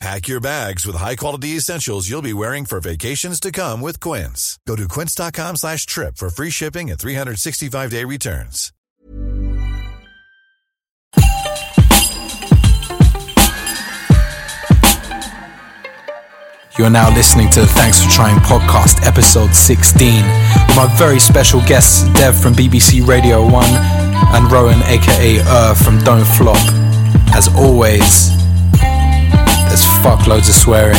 Pack your bags with high-quality essentials you'll be wearing for vacations to come with Quince. Go to quince.com slash trip for free shipping and 365-day returns. You are now listening to the Thanks for Trying podcast, episode 16. With my very special guests, Dev from BBC Radio 1 and Rowan, aka Er from Don't Flop. As always, there's fuckloads of swearing,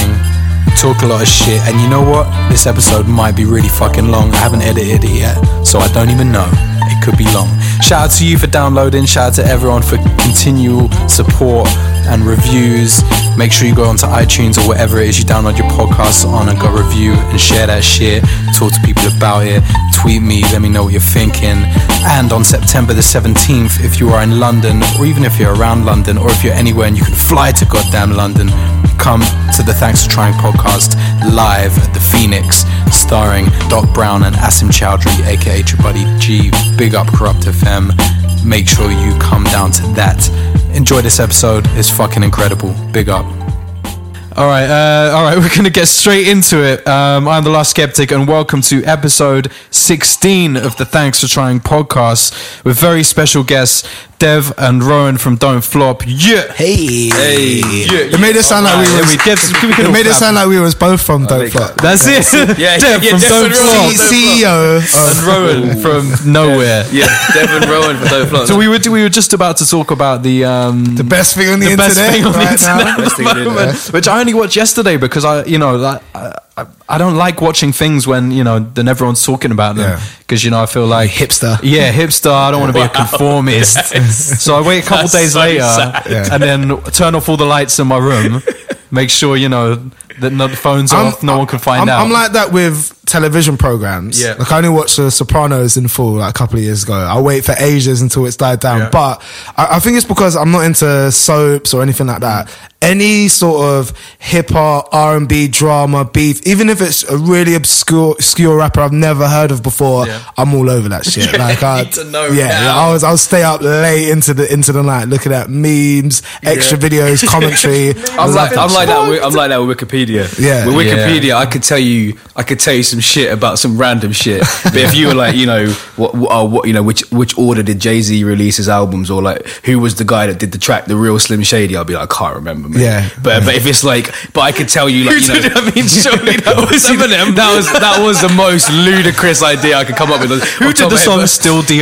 talk a lot of shit, and you know what? This episode might be really fucking long. I haven't edited it yet, so I don't even know. It could be long. Shout out to you for downloading, shout out to everyone for continual support and reviews. Make sure you go onto iTunes or whatever it is you download your podcasts on and go review and share that shit. Talk to people about it. Tweet me, let me know what you're thinking. And on September the 17th, if you are in London, or even if you're around London, or if you're anywhere and you can fly to goddamn London, come to the Thanks for Trying podcast live at the Phoenix, starring Doc Brown and Asim Chaudhry, aka Buddy G. Big up Kurupt FM. Make sure you come down to that. Enjoy this episode. It's fucking incredible. Big up. All right, uh, all right. We're gonna get straight into it. Um, I'm the Last Skeptik, and welcome to episode 16 of the Thanks for Trying podcast with very special guests Dev and Rowan from Don't Flop. Yeah, Hey. hey, yeah. It made it sound like we Alright, was. we get- we It made it sound like we was both from Don't Flop. That's it. Yeah, Dev yeah, from Dev Don't and Flop Rowan. C- CEO. of- and Rowan from Nowhere. Yeah, Devon Rowan from Don't Flop. So we were we were just about to talk about the um, the best thing on the, the best internet thing on the right internet now. at the thing on the moment, which I only watched yesterday because I, you know, like, I, I, I don't like watching things when you know then everyone's talking about them Yeah. because you know I feel like Hipster. Yeah, hipster. I don't want to be a conformist. so I wait a couple That's days so later sad. And then turn off all the lights in my room. Make sure you know that no, the phone's off. No one can find I'm, out. I'm like that with television programs. Yeah. Like I only watched The Sopranos in full like a couple of years ago. I wait for ages until it's died down. Yeah. But I, I think it's because I'm not into soaps or anything like that. Any sort of hip hop, R and B, drama, beef, even if it's a really obscure, obscure rapper I've never heard of before, Yeah. I'm all over that shit. like I need to know Yeah, yeah, I was I'll stay up late into the into the night looking at memes, extra videos, commentary. I'm like, I'm like that. With, I'm like that with Wikipedia. Yeah. with Yeah. Wikipedia, I could tell you, I could tell you some shit about some random shit. But if you were like, you know, what, what, uh, what you know, which which order did Jay Z release his albums, or like who was the guy that did the track, the real Slim Shady? I'll be like, I can't remember, man. Yeah. but but if it's like, but I could tell you, like, you know, I mean, surely that was Eminem. That was that was the most ludicrous idea I could come up with. Who did the song "Still Di"?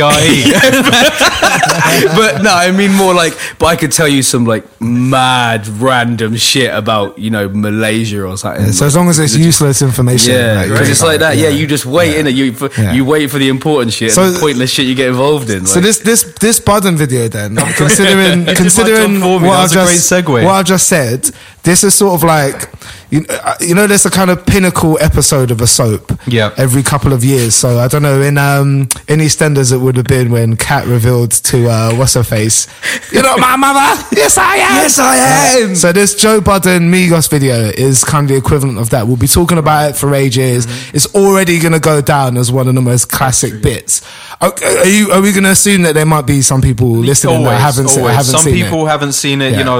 but no, I mean more like. But I could tell you some like mad random shit about you know Malaysia or something. so as long as it's useless information, yeah, like, because it's like that. Yeah, yeah. you just wait in it. You for, Yeah. you wait for the important shit, So- the pointless shit you get involved in. So this this this Budden video then, considering considering what I've just segue. what I've just said, this is sort of like you uh, you know there's a kind of pinnacle episode of a soap Yeah. every couple of years. So I don't know in um in EastEnders it would have been when Kat revealed to uh, what's her face, you know my mother, yes I am, yes I am. So this Joe Budden Migos video is kind of the equivalent of that. We'll be talking about it for ages. Mm-hmm. It's already going to go down as one of the most classic bits. Okay, Are you? Are we going to assume that there might be some people listening that haven't always. haven't Some seen people it? haven't seen it. Yeah. You know,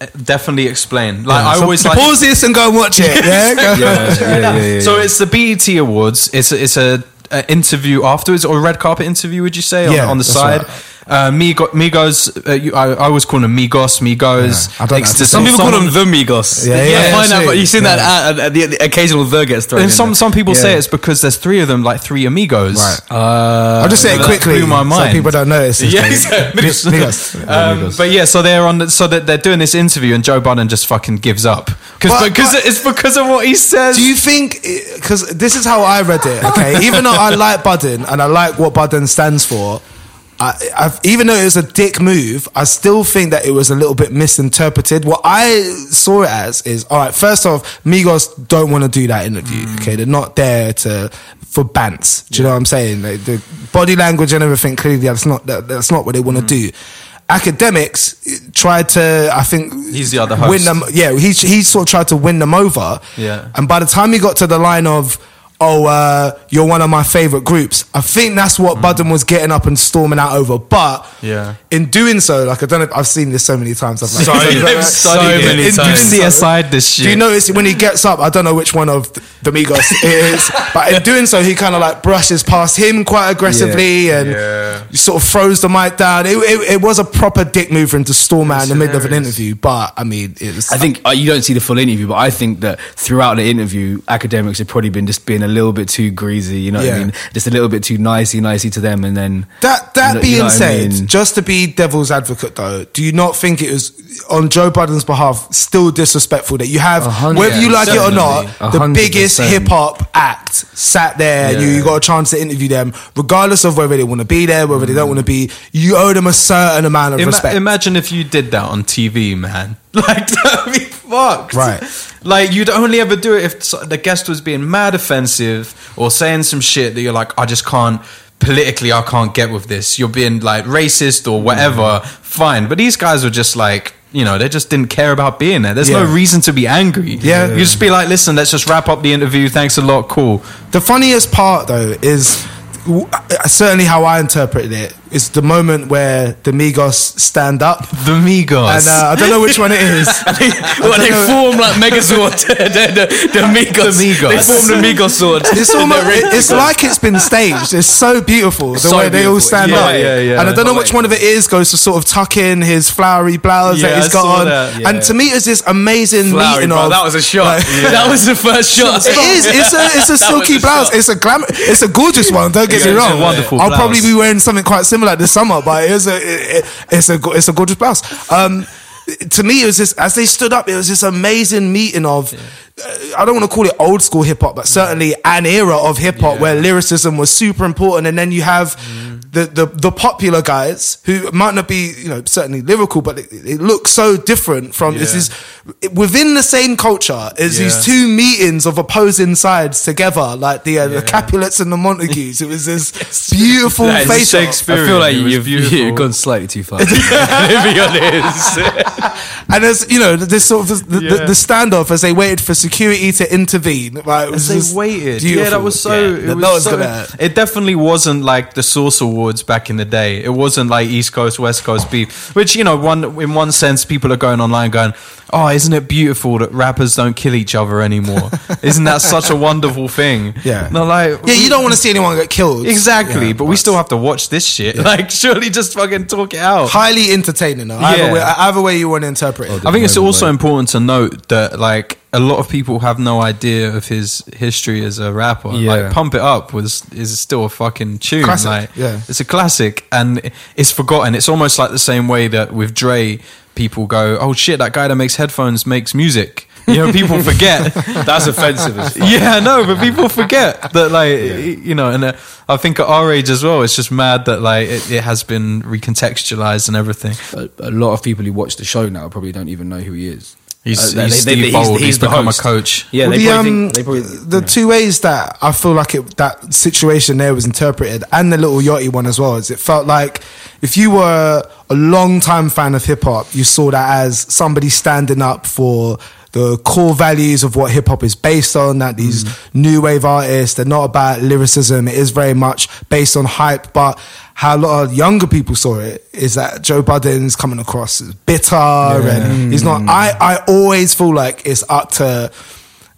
uh, definitely explain. Like Yeah, I so always like. pause this and go and watch it. Yeah, Go- yeah, yeah, yeah, yeah. So it's the BET Awards. It's a, it's a, a interview afterwards or a red carpet interview. Would you say on, Yeah, on the side? right. Uh, Migo, Migos, uh, you, I, I always call them Migos, Migos. Yeah, I don't know. Ecstasy. Some people call them the Migos. Yeah, yeah, I find yeah, that, but you've seen Yeah. that at, at the, the occasional the gets thrown. And in some there. some people say it's because there's three of them, like three amigos. Right. Uh, I'll just say it quickly blew my so mind. people don't notice. this Yeah, thing. Migos. Um, but yeah, so they're on. The, so that they're doing this interview, and Joe Budden just fucking gives up because because it's because of what he says. Do you think? Because this is how I read it. Okay, even though I like Budden and I like what Budden stands for, I, I've, even though it was a dick move, I still think that it was a little bit misinterpreted. What I saw it as is all right. First off, Migos don't want to do that interview. Mm. Okay, they're not there to for bants. Do you know what I'm saying? Like, the body language and everything clearly that's not that, that's not what they want to mm. do. Akademiks tried to, I think, He's the other win them. Yeah, he he sort of tried to win them over. Yeah. And by the time he got to the line of, oh, uh, you're one of my favorite groups, I think that's what Budden was getting up and storming out over. But Yeah. in doing so, like, I don't know, if I've seen this so many times. I've like, So many- so many In times. doing You see aside this shit. Do you shit. notice when he gets up? I don't know which one of the Migos it is, but in doing so, he kind of like brushes past him quite aggressively and Yeah. sort of throws the mic down. It, it, it was a proper dick move for him to storm out in the middle of an interview. But I mean, it was. I think uh, you don't see the full interview, but I think that throughout the interview, Akademiks have probably been just being a little bit too greasy. You know what I mean? Just a little bit too nicey, nicey to them, and then That that you know- you being know what I said, mean? just to be devil's advocate though, do you not think it was on Joe Budden's behalf still disrespectful that you have, hundred- whether you like it or not, definitely. A the biggest hip hop act sat there and you, you got a chance to interview them, regardless of whether they want to be there, whether they don't want to be, you owe them a certain amount of Ima- respect. Imagine if you did that on TV, man. Like that'd be fucked. Right. Like you'd only ever do it if the guest was being mad offensive or saying some shit that you're like, I just can't politically, I can't get with this. You're being like racist or whatever. Mm-hmm. Fine, but these guys were just like. You know, they just didn't care about being there. There's no reason to be angry. Yeah. You just be like, listen, let's just wrap up the interview. Thanks a lot. Cool. The funniest part, though, is w- uh, certainly how I interpreted it. Is the moment where the Migos stand up, The Migos. and uh, I don't know which one it is. well, they know. form like Megazord, the, the, the Migos. The Migos. They form the Migos sword. It's almost, it's like it's been staged. It's so beautiful the So way they all stand Yeah, up. yeah, yeah. And I don't know which one of it is goes to sort of tuck in his flowery blouse Yeah, that he's got on. that. And to me, it's this amazing Flowery, meeting bro. of That was a shot. like- That was the first shot. It is. It's a it's a silky blouse. shot. It's a glam. It's a gorgeous one. Don't get It's me a wrong. wonderful I'll blouse. probably be wearing something quite similar this summer, but it is a it, it's a it's a gorgeous blouse. Um, to me, it was this as they stood up. It was this amazing meeting of. Uh, I don't want to call it old school hip hop, but certainly an era of hip hop where lyricism was super important, and then you have. The, the the popular guys who might not be you know certainly lyrical, but it, it looks so different from this is within the same culture is Yeah. these two meetings of opposing sides together, like the uh, the Capulets and the Montagues. It was this beautiful That is face. Shakespeare. I feel like you've, you've gone slightly too far. to be honest. And there's you know this sort of the, the, the standoff as they waited for security to intervene. Right, it was As just they waited. beautiful. Yeah, that was so. Yeah, It, that was was so gonna- it definitely wasn't like the Source Awards back in the day. It wasn't like East Coast West Coast beef. Which you know, one in one sense, people are going online going, "Oh, isn't it beautiful that rappers don't kill each other anymore? isn't that such a wonderful thing?" Yeah. No, like Yeah, you don't want to see anyone get killed. exactly, Yeah, but we still have to watch this shit. Like, surely just fucking talk it out. highly entertaining. Though. Either, Yeah. way, either way you want to interpret it. I think it's also important to note that like a lot of people have no idea of his history as a rapper. Yeah. Like Pump It Up was is still a fucking tune. Classic, Like yeah. it's a classic and it's forgotten. It's almost like the same way that with Dre people go, "Oh shit, that guy that makes headphones makes music." You know, people forget. That's offensive as fuck. yeah, no, but people forget that, like, you know, and uh, I think at our age as well, it's just mad that like it, it has been recontextualized and everything. A, a lot of people who watch the show now probably don't even know who he is. He's, Uh, he's they- they- Steve Bold. He's, the become host. a coach. Yeah, Well, they the, um, think, they probably, the two ways that I feel like it, that situation there was interpreted, and the Lil Yachty one as well, is it felt like if you were a long time fan of hip hop, you saw that as somebody standing up for the core values of what hip hop is based on. That these mm. new wave artists, they're not about lyricism. It is very much based on hype, but how a lot of younger people saw it is that Joe Budden's coming across as bitter and he's not. Mm. I, I always feel like it's up to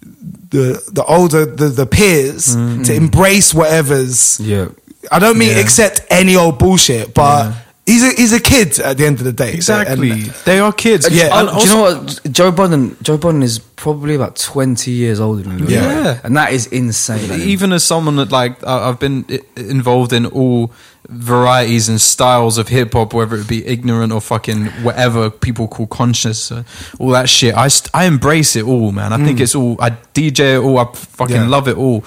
the the older the, the peers to mm. embrace whatever's Yeah. I don't mean Yeah. accept any old bullshit, but he's a he's a kid at the end of the day. Exactly. And- they are kids. Yeah, And do you know what? Joe Budden. Joe Budden is probably about twenty years older than me. Yeah. Yachty. Yeah. and that is insane. even as someone that like I- I've been involved in all varieties and styles of hip hop, whether it be ignorant or fucking whatever people call conscious, uh, all that shit. I st- I embrace it all, man. I think it's all. I DJ it all. I fucking Yeah. love it all.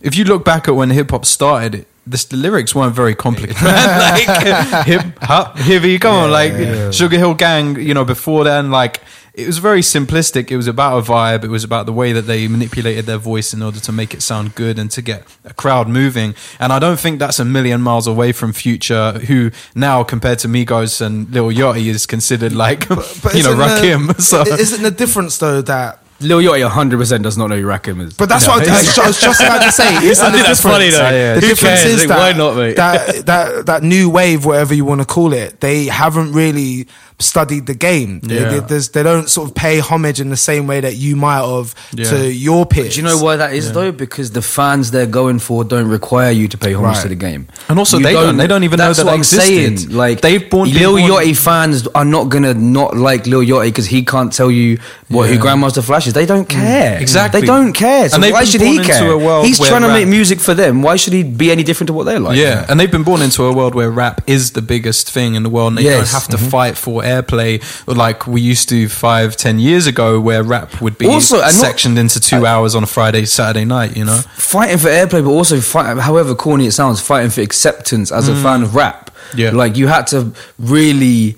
If you look back at when hip hop started. This, the lyrics weren't very complicated. man. like hip hop, hippie, come on, like Sugar Hill Gang. You know, before then, like it was very simplistic. It was about a vibe. It was about the way that they manipulated their voice in order to make it sound good and to get a crowd moving. And I don't think that's a million miles away from Future, who now compared to Migos and Lil Yachty is considered like but you know isn't the- Rakim. So isn't the difference though that Lil Yachty hundred percent does not know who Rakim is. But that's No, what I, I was just about to say. Isn't I the difference? funny, though. Yeah. The Who difference cares? is Like, that, why not, mate? that that that new wave, whatever you want to call it, they haven't really studied the game. They, Yeah. they, they don't sort of pay homage in the same way that you might have Yeah. to your pitch. Do you know why that is though? Because the fans they're going for don't require you to pay homage Right. to the game, And also You they don't- they don't even know that what they I'm existed. saying. Like They've born- Lil been born- Yachty fans are not gonna not like Lil Yachty because he can't tell you what who Yeah. Grandmaster Flash is. They don't mm. care. Exactly. They don't care. So And why should he care? a world He's trying to rap- make music for them. Why should he be any different to what they're like? Yeah, and they've been born into a world where rap is the biggest thing in the world, and they Yes. don't have to mm-hmm. fight for airplay like we used to five, ten years ago, where rap would be Also, and not- sectioned into two hours on a Friday, Saturday night. You know, fighting for airplay, but also fight, however corny it sounds, fighting for acceptance as a mm. fan of rap. Yeah. like you had to really.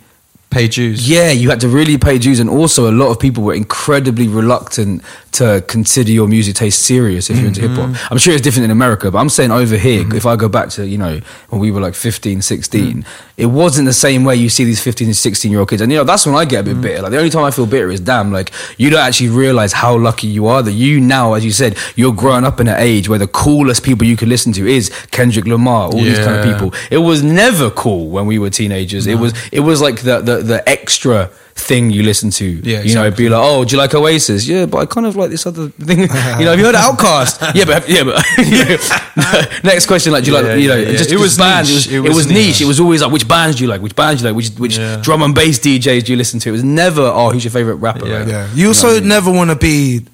Pay dues. Yeah, you had to really pay dues, and also a lot of people were incredibly reluctant to consider your music taste serious if you're into hip hop. Mm-hmm. I'm sure it's different in America, but I'm saying over here, mm-hmm. if I go back to, you know, when we were like 15, 16, mm. it wasn't the same way you see these 15 and 16 year old kids. And, you know, that's when I get a bit mm-hmm. bitter. Like, the only time I feel bitter is, damn, like, you don't actually realize how lucky you are that you now, as you said, you're growing up in an age where the coolest people you can listen to is Kendrick Lamar, all these kind of people. It was never cool when we were teenagers. It was, it was like the, the, the extra thing you listen to. Yeah, You know, be like, oh, do you like Oasis? Yeah, but I kind of like this other thing. you know, have you heard OutKast? yeah, but yeah, but next question, like, do you Yeah, like, you know, yeah, yeah. just It was bands. niche. It was, it was niche. It was always like, which bands do you like? Which bands do you like? Which which Yeah. drum and bass DJs do you listen to? It was never, oh, who's your favorite rapper? Yeah. right? Yeah, you also never want to be.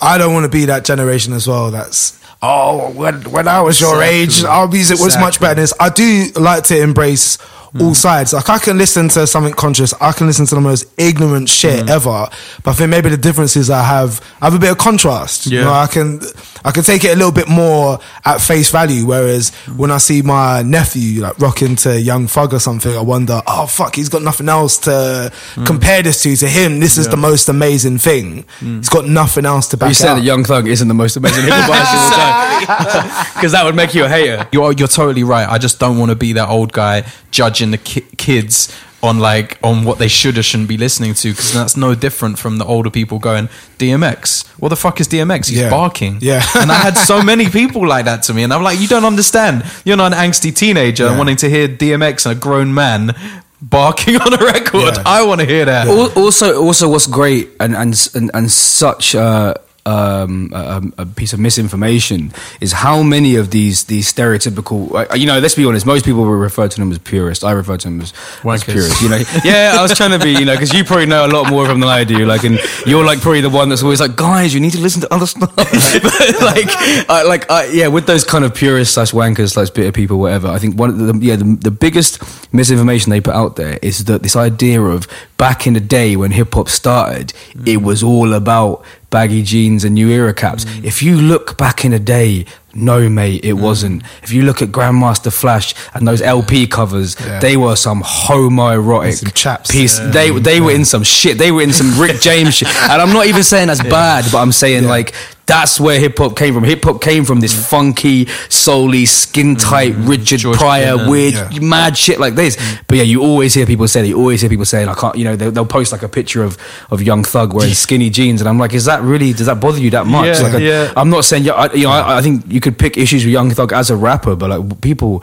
I don't want to be that generation as well. That's oh, when when I was your Exactly. age, our music was much better. I do like to embrace Hmm. all sides. Like I can listen to something conscious. I can listen to the most ignorant shit hmm. ever. But I think maybe the difference is I have I have a bit of contrast. You know, I can I can take it a little bit more at face value. Whereas when I see my nephew like rocking to Young Thug or something, I wonder, oh fuck, he's got nothing else to mm. compare this to. To him, this is the most amazing thing. Mm. He's got nothing else to Are back you it saying that Young Thug isn't the most amazing hip hop artist of all time? Because that would make you a hater. You're you're totally right. I just don't want to be that old guy judging the ki- kids on like on what they should or shouldn't be listening to because that's no different from the older people going DMX. What the fuck is DMX? He's Yeah. barking. Yeah. and I had so many people like that to me, and I'm like, you don't understand. You're not an angsty teenager Yeah. wanting to hear DMX and a grown man barking on a record. Yeah. I want to hear that. Al- Also, also, what's great and and and, and such a, um, a, a piece of misinformation is how many of these these stereotypical. uh, You know, let's be honest. Most people will refer to them as purists. I refer to them as, as purists. You know, yeah. I was trying to be, you know, because you probably know a lot more of them than I do. Like, and you're like probably the one that's always like, guys, you need to listen to other stuff. like, I, like, I, yeah, with those kind of purists slash wankers slash bitter people, whatever. I think one of the yeah the, the biggest misinformation they put out there is that this idea of back in the day when hip hop started, it was all about baggy jeans and new era caps. If you look back in a day, no, mate, it wasn't. If you look at Grandmaster Flash and those LP covers, Yeah. they were some homoerotic chaps. piece. They they were in some shit. They were in some Rick James shit. And I'm not even saying that's bad, but I'm saying like that's where hip hop came from. Hip hop came from this mm. funky, soully, skin tight, mm. Richard George Pryor, Clinton. weird, Yeah. mad shit like this. Mm. But yeah, you always hear people say. You always hear people saying, "I can't." You know, they'll, they'll post like a picture of of Young Thug wearing skinny jeans, and I'm like, is that really? Does that bother you that much? Yeah, like, I, yeah. I'm not saying. I, you know, I, I think you could pick issues with Young Thug as a rapper, but like people.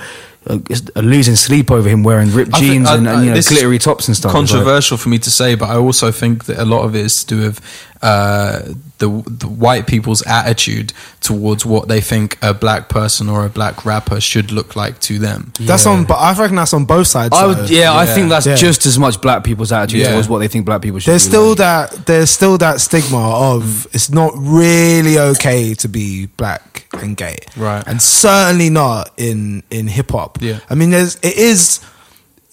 Are losing sleep over him wearing ripped I think- jeans I- and, and you know glittery tops and stuff. It's like- Controversial for me to say, but I also think that a lot of it is to do with uh, the the white people's attitude towards what they think a black person or a black rapper should look like to them. That's on, but I reckon that's on both sides. I though. would, yeah, I think that's Yeah. just as much black people's attitude Yeah. towards what they think black people should There's be still like. that. There's still that stigma of it's not really okay to be black and gay, Right. And certainly not in in hip hop. Yeah. I mean, there's it is.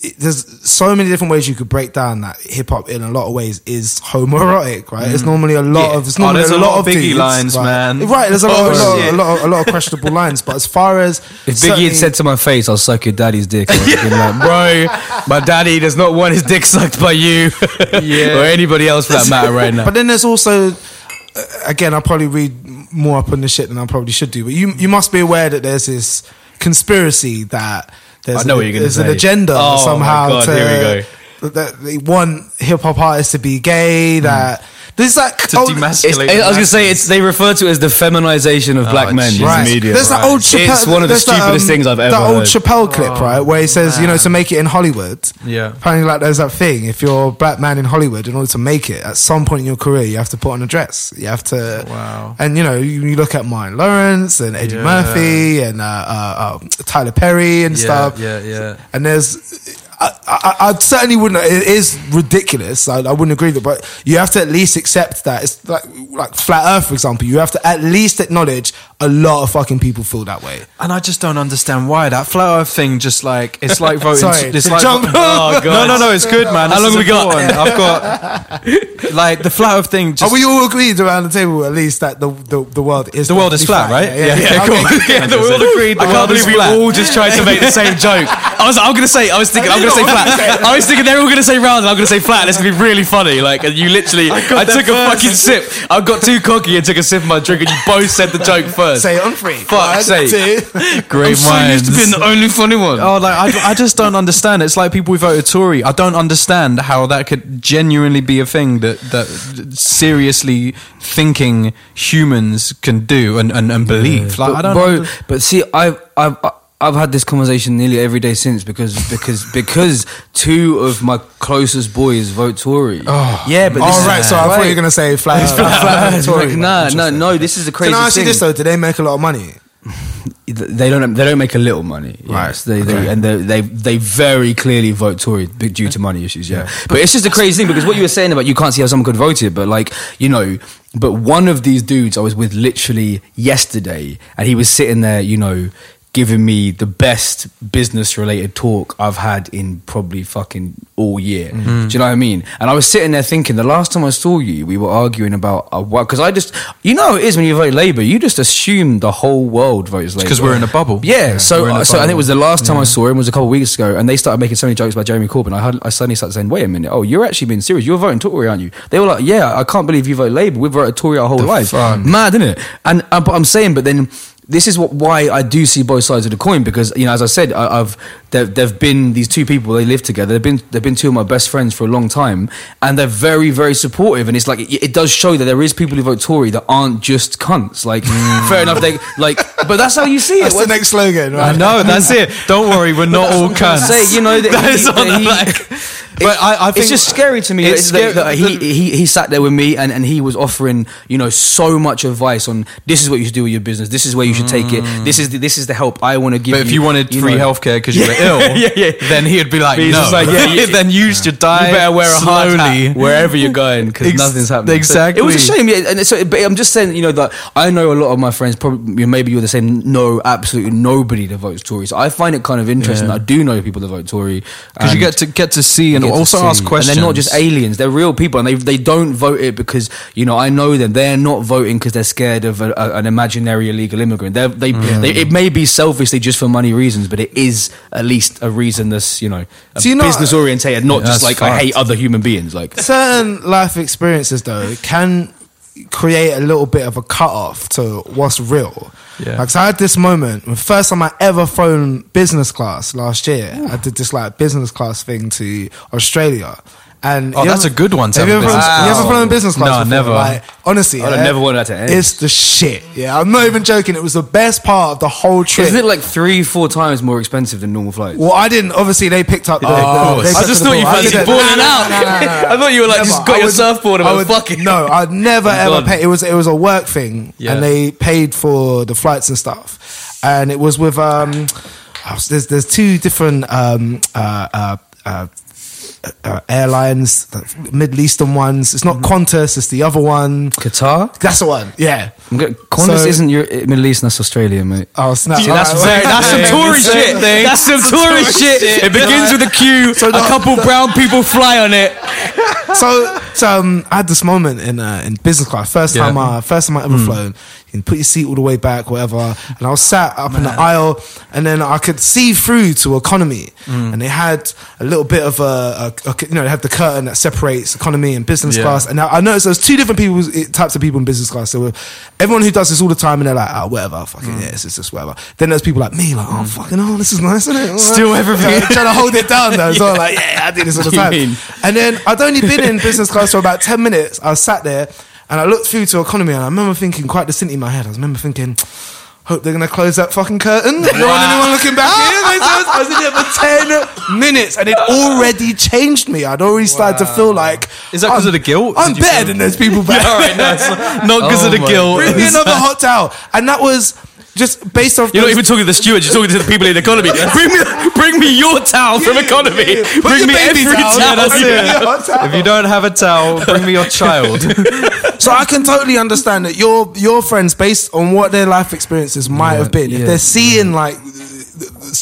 It- There's so many different ways you could break down that hip hop in a lot of ways is homoerotic, right? It's normally a lot Yeah. of it's Oh, normally there's a a lot, lot of of Biggie dudes, lines, right? man. Right, there's a lot, Oh, a, lot, shit. a lot, of, a lot of questionable lines, but as far as If Biggie had said to my face, "I'll suck your daddy's dick," I would have been like, "Bro, my daddy does not want his dick sucked by you, or anybody else for that matter, right now." But then there's also, uh, again, I probably read more up on the shit than I probably should do. But you you must be aware that there's this conspiracy that there's, I know a- what you're gonna there's an agenda Oh, somehow God, to here we go. that they want hip hop artists to be gay. That there's like To oh, demasculate I was gonna say it's they refer to it as the feminization of black men in the media. There's that old Chappelle. It's one of the there's that, um, stupidest things I've ever heard. That old heard. Chappelle clip, right, where he says, you know, to make it in Hollywood. Yeah. Apparently, like there's that thing. If you're a black man in Hollywood, in order to make it, at some point in your career, you have to put on a dress. You have to. Wow. And you know, you, you look at Martin Lawrence and Eddie Yeah. Murphy and uh, uh, uh, Tyler Perry and Yeah, stuff. yeah, yeah. And there's. I, I, I certainly wouldn't. It is ridiculous. I, I wouldn't agree with it, but you have to at least accept that it's like like flat Earth, for example. You have to at least acknowledge a lot of fucking people feel that way. And I just don't understand why that flat Earth thing. Just like it's like voting. Sorry, it's like jump- oh, God. no, no, no. It's good, man. How This long is we got? important. I've got like the flat Earth thing. Just Are we all agreed around the table at least that the the, the world is the world is flat, right? Yeah, yeah, yeah. cool. Okay, yeah, the world agreed. The I can't world is believe we all just tried to make the same joke. I was, I'm gonna say, I was thinking, I'm gonna say flat. I was thinking they're all gonna say round, and I'm gonna say flat. And it's gonna be really funny. Like, and you literally, I, got took there a fucking sip. I got too cocky and took a sip of my drink, and you both said the joke first. Say it on three. Fuck's One, sake. two. Great I'm so used to minds. being the only funny one. Oh, like I, I just don't understand. It's like people who voted Tory. I don't understand how that could genuinely be a thing that that seriously thinking humans can do and, and, and believe. Like but, I don't, bro. under- But see, I've I've I've had this conversation nearly every day since because because because two of my closest boys vote Tory. Oh, yeah, but this Oh is- right, so I thought you were gonna say flat. Earth. Flat Earth, Tory, like, nah, no, no. This is the crazy Can I ask you thing. this though? Do they make a lot of money? they don't they don't make a little money Right, yes they, okay. they and they, they they very clearly vote Tory due to money issues yeah, but it's just a crazy thing because what you were saying about you can't see how someone could vote it but like you know but one of these dudes I was with literally yesterday and he was sitting there you know giving me the best business related talk I've had in probably fucking all year. Mm-hmm. Do you know what I mean? And I was sitting there thinking, the last time I saw you, we were arguing about uh, what, because I just, you know, how it is when you vote Labour, you just assume the whole world votes Labour because we're in a bubble. Yeah. Yeah, so, so I think it was the last time I saw him was a couple of weeks ago, and they started making so many jokes about Jeremy Corbyn. I, had, I suddenly started saying, "Wait a minute! Oh, you're actually being serious. You're voting Tory, aren't you?" They were like, "Yeah, I can't believe you vote Labour. We've voted Tory our whole life. fuck? Mad, isn't it?" And uh, but I'm saying, but then this is what why I do see both sides of the coin because you know, as I said, I, I've there, there've been these two people they live together. They've been they've been two of my best friends for a long time, and they're very very supportive. And it's like it, it does show that there is people who vote Tory that aren't just cunts. Like mm. fair enough, they like, but that's how you see it. That's the next slogan, I know that's it. Don't worry, we're not all cunts. say, you know, that, That he, is on that he- like- But I, I think it's just scary to me. It's that- that he, he he sat there with me and, and he was offering you know so much advice on this is what you should do with your business. This is where you should take it. Mm. This is the, this is the help I want to give. But if you wanted you free know. healthcare because you were ill, Yeah, yeah. then he'd be like, He's no. just like, yeah, you- then you should die. You better wear a hard slowly. hat wherever you're going because Ex- nothing's happening. So exactly. it was a shame. Yeah, and so, but I'm just saying, you know, that I know a lot of my friends. Probably, you know, maybe you're the same. No, absolutely nobody that votes Tory. So I find it kind of interesting. Yeah. that I do know people that vote Tory because you and- get to get to see and get to also see. ask questions. And they're not just aliens; they're real people, and they they don't vote it because you know I know them. They're not voting because they're scared of a, a, an imaginary illegal immigrant. They're, they they it may be selfishly just for money reasons, but it is at least a reason that's you know Do you know- business orientated, not Yeah, just that's like I hate other human beings. Like certain life experiences though can create a little bit of a cut off to what's real. Yeah. Like so I had this moment, the first time I ever flown business class last year. I did this like business class thing to Australia. And Oh, that's ever- a good one to Have you have ever, business you ever flown business class? No, before? never. Like, honestly, I'd have yeah, never wanted that to end. It's the shit. Yeah, I'm not even joking. It was the best part of the whole trip. Isn't it like three, four times more expensive than normal flights? well, I didn't. Obviously, they picked up. Oh, the, they I just thought you ball. I fancied balling no, no, out. no, no, no, no. I thought you were like, Never. just got I your would- surfboard and I would- fuck it. No, I'd never ever God. pay. It was it was a work thing, Yeah. and they paid for the flights and stuff. And it was with um, there's there's two different um uh uh. uh uh, airlines, Middle Eastern ones. It's not Qantas. It's the other one. Qatar? That's the one. Yeah. Qantas So- isn't your Middle Eastern, that's Australia, mate. Oh snap! that's Alright, very, that's some Tory shit. thing. That's some Tory shit. It begins with a Q. So a couple brown people fly on it. so, so um, I had this moment in uh, in business class. First time, uh, first time I ever flown. Can put your seat all the way back, whatever. And I was sat up in the aisle, and then I could see through to economy. And they had a little bit of a, a, a- you know, they have the curtain that separates economy and business Yeah. class. And I I noticed there's two different people, types of people in business class. Were everyone who does this all the time, and they're like, oh, whatever, fucking yeah, it's just whatever. Then there's people like me, like, oh, fucking, oh, this is nice, isn't it? All Still everything. trying to hold it down though. So I'm like, yeah, I do this all the time. And then I'd only been in business class for about 10 minutes. I was sat there and I looked through to economy and I remember thinking quite distinctly in my head, I remember thinking, hope they're going to close that fucking curtain. You don't want anyone looking back here? They said- I was in there for 10 minutes and it already changed me. I'd already started to feel like. Is that 'cause I'm- of the guilt? I'm Did you better than those people back All right, no, not- not because Oh of the oh my guilt. Bring me another hot towel. And that was just based off. You're not even talking to the stewards, you're talking to the people in economy. Bring me, bring me your towel from economy. Put Bring me every towel. towel. that's Bring it. your towel. If you don't have a towel, bring me your child. So I can totally understand that your your friends, based on what their life experiences might have been, if they're seeing like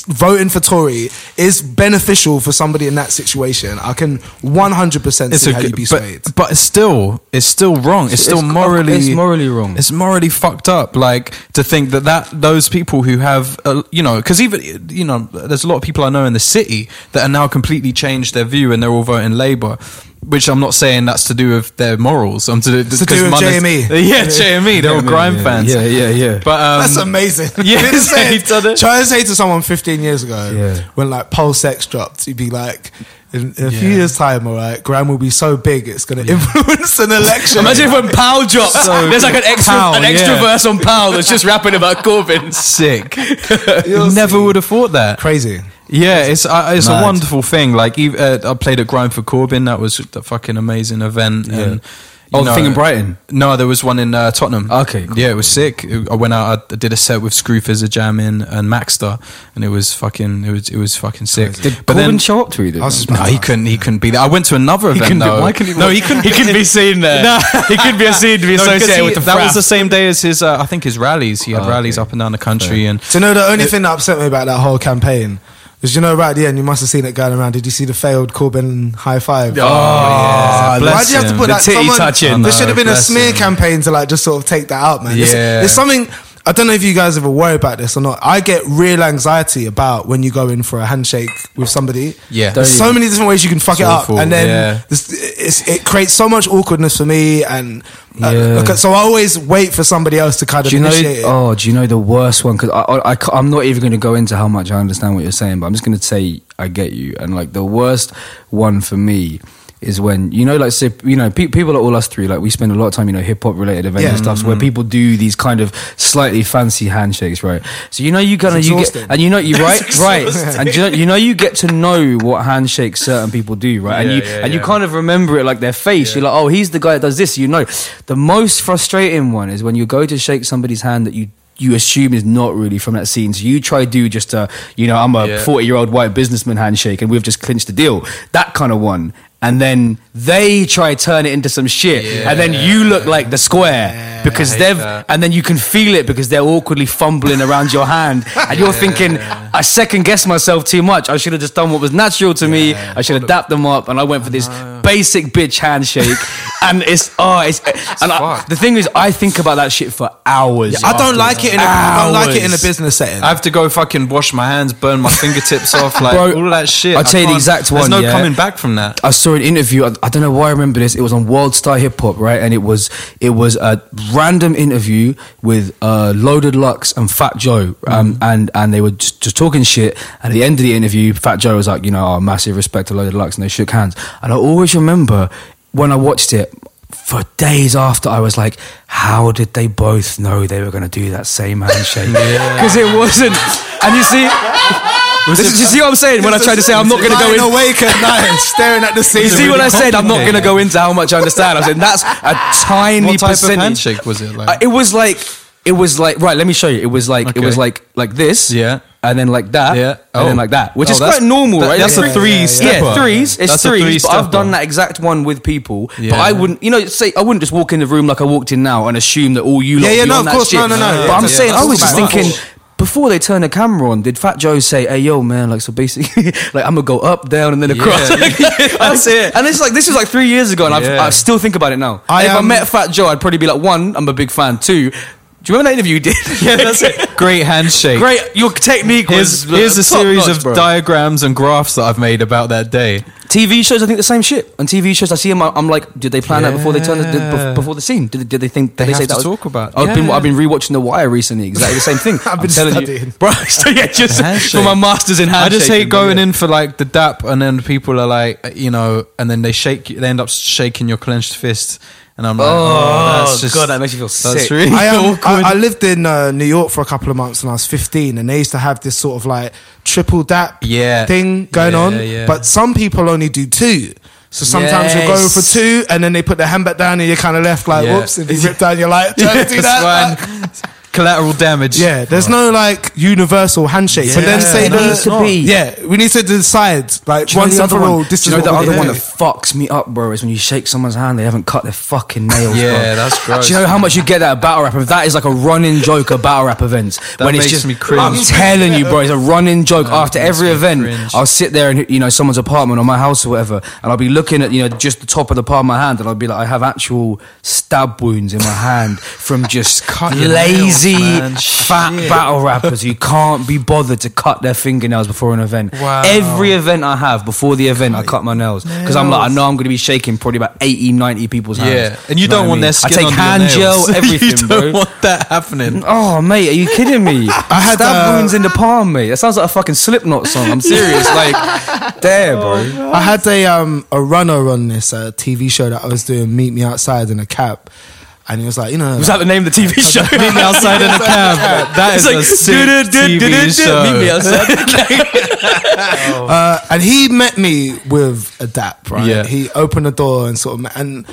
voting for Tory is beneficial for somebody in that situation, I can one hundred percent see how good- you'd be but, swayed. but it's still, it's still wrong. It's, still it's- morally, it's morally wrong. It's morally fucked up. Like to think that that those people who have, uh, you know, because even you know, there's a lot of people I know in the city that are now completely changed their view and they're all voting Labour. Which I'm not saying that's to do with their morals. I'm to, do to do with JME. Yeah, JME. They're all grime fans. Yeah, yeah, yeah. But um, That's amazing. yeah, You know what I'm saying? he's done it. Try to say to someone 15 years ago Yeah. when like Pulse X dropped, you'd be like, in, in a few years' time, all right, grime will be so big it's going to influence an election. Imagine if when Pow drops, So there's like an extra, Pow, an extra yeah. verse on Pow that's just rapping about Corbyn. sick. You'll Never see. would have thought that. Crazy. Yeah, it's uh, it's Mad. a wonderful thing. Like uh, I played at Grime for Corbyn. That was a fucking amazing event. And, you Oh, the thing in Brighton? No, there was one in uh, Tottenham. Okay, cool. Yeah, it was sick. I went out. I did a set with Screwfizz, a Jam in, and Maxsta, and it was fucking. It was it was fucking sick. Did but Corbyn then show up to you? I no, he couldn't. He couldn't be there. I went to another event couldn't be- why couldn't he- no, he couldn't. he couldn't be seen there. No. he couldn't be seen to be No, associated he- with the that was the same day as his. Uh, I think his rallies. He had Oh, rallies okay. up and down the country, and Do you know the only thing that upset me about that whole campaign? Was you know right at the end you must have seen it going around. Did you see the failed Corbyn high five? Oh, yeah, ah, bless Why'd you have to him. put The that? titty Someone, touching. There should have been a smear him. campaign to like just sort of take that out, man. It's- Yeah. it's something. I don't know if you guys ever worry about this or not. I get real anxiety about when you go in for a handshake with somebody. Yeah. there's so many different ways you can fuck It's it up, and then yeah. it creates so much awkwardness for me. And uh, Yeah. okay, so I always wait for somebody else to kind of Do you know? it. Oh, do you know the worst one? Because I, I, I, I'm not even going to go into how much I understand what you're saying, but I'm just going to say I get you. And like the worst one for me is when you know, like, say, you know, pe- people are all us three, like we spend a lot of time, you know, hip hop related events Yeah. and stuff, where people do these kind of slightly fancy handshakes, right? So you know, you kind of you get, and you know, you right, right, and you know, you know, you get to know what handshakes certain people do, right? and Yeah, you yeah, and you kind of remember it like their face. You're like, oh, he's the guy that does this. You know, the most frustrating one is when you go to shake somebody's hand that you you assume is not really from that scene. So you try to do just a, you know, I'm a Yeah. 40 year old white businessman handshake and we've just clinched the deal. That kind of one. And then they try to turn it into some shit. And then you look like the square because they've, that. and then you can feel it because they're awkwardly fumbling around your hand. And you're thinking, I second guess myself too much. I should have just done what was natural to me. I should have dapped them up. And I went for this basic bitch handshake. and it's oh, it's and I, the thing is, I think about that shit for hours. I don't like it in a, I don't like it in a business setting. I have to go fucking wash my hands, burn my fingertips off, like Bro, all that shit. I'll tell you the can't- exact There's no yeah. coming back from that. I saw an interview. I, I don't know why I remember this. It was on World Star Hip Hop, right? And it was it was a random interview with uh, Loaded Lux and Fat Joe, um, and and they were just, just talking shit. And at the end of the interview, Fat Joe was like, you know, oh, massive respect to Loaded Lux, and they shook hands. And I always remember when I watched it. For days after, I was like, "How did they both know they were going to do that same handshake?" Because it wasn't. And you see, this is, you see what I'm saying when I tried to say I'm not going to go in. awake at night, staring at the You see what I said? I'm not going to go into how much I understand. I said that's a tiny What type of handshake was it like? Uh, it was like it was like right. Let me show you. It was like it Okay. was like like this. Yeah. And then like that. Yeah. And then Oh. like that, which Oh, is that's- quite normal, that- right? that's Like a three Yeah, stepper. threes. It's That's a threes. three but I've stepper. done that exact one with people. But Yeah. I wouldn't, you know, say I wouldn't just walk in the room like I walked in now and assume that all you. lot Yeah, yeah, be no, on of that course, shit. no, no, no, But yeah, I'm yeah, saying, that's I was just I'm thinking. about. Before they turn the camera on, did Fat Joe say, "Hey, yo, man, like so basically, like I'm gonna go up, down, and then across." Yeah. Like, that's it. And it's like this was like three years ago, and Yeah. I've, I still think about it now. I, if I met Fat Joe, I'd probably be like, one, I'm a big fan. Two, do you remember that interview you did? yeah, that's it. Great handshake. Great, your technique was. Here's, here's a series notch, of bro. diagrams and graphs that I've made about that day. TV shows, I think the same shit. On TV shows, I see them. I'm like, did they plan that before they turned the, Yeah. before the scene? Did, did they think? Did They they, say that to was, talk about- I've been I've been rewatching The Wire recently. Exactly the same thing. I've been telling studying. you, bro. So yeah, just for my masters in I just hate going in for like the dap, and then people are like, you know, and then they shake, they end up shaking your clenched fist, and I'm like, oh, that's just God, that makes you feel that's sick. really I, um, awkward. I, I lived in uh, New York for a couple of months when I was 15, and they used to have this sort of like triple dap Yeah. thing going Yeah, on. yeah. But some people only do two. So sometimes you're going for two, and then they put their hand back down, and you're kind of left like, Yeah. whoops. If you rip down, you're like, trying to do that. That's fine. Collateral damage. Yeah, there's no like universal handshake. But then Yeah. say It the, needs to be. Yeah, we need to decide like Do you once and for all. one- This do is know what the we're other one that fucks me up, bro, is when you shake someone's hand, they haven't cut their fucking nails. Yeah, bro. that's gross. Do you know how much you get at a battle rap? event? That is like a running joke at battle rap events. That when it's makes just, me cringe. I'm telling you, bro, it's a running joke. After every event, cringe. I'll sit there in you know someone's apartment or my house or whatever, and I'll be looking at you know just the top of the palm of my hand, and I'll be like, I have actual stab wounds in my hand from just Cut your lazy nails, man. fat Shit. battle rappers who can't be bothered to cut their fingernails before an event. Wow. Every event I have before the event, I cut my nails because I'm like, I know I'm going to be shaking probably about 80, 90 people's hands. Yeah, and you know don't want I their mean? skin I take on hand your nails. gel, everything, you don't bro. want that happening. Oh mate, are you kidding me? I had, stab uh, wounds in the palm, mate. That sounds like a fucking Slipknot song. I'm serious. like, there, bro. I had a um a runner on this uh, TV show that I was doing. Meet me outside in a cab, and he was like, you know, Was that the name of the TV show? Meet me outside in a cab. That is like, a sick TV show. Meet me outside. uh, and he met me with a dap, right? Yeah. He opened the door and sort of, and it-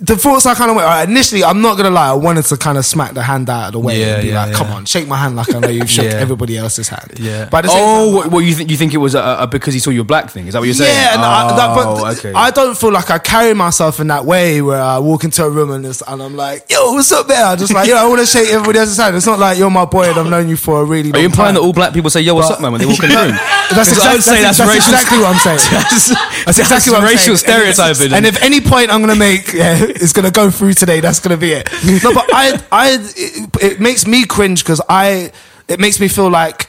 the thoughts I kind of went. all right, initially, I'm not gonna lie, I wanted to kind of smack the hand out of the way Yeah, and be yeah, like, "Come on, shake my hand like I know you've shook Yeah. everybody else's hand." Yeah. But Oh, time, what, what you think? You think it was a, a because he saw you black thing? Is that what you're saying? Yeah, and I, oh, that, but Oh, okay. I don't feel like I carry myself in that way where I walk into a room and, and I'm like, "Yo, what's up there?" I'm just like, "Yo, I want to shake everybody else's hand." It's not like you're my boy and I've known you for a really. Are you implying time. that all black people say "Yo, what's But- up, man" when they walk in the room? That's, exact, that's, that's, that's exactly what I'm saying. That's exactly what I'm racial saying. And stereotyping. And if any point I'm gonna make yeah, is gonna go through today, that's gonna be it. No, but I, I, it, it makes me cringe because I, it makes me feel like.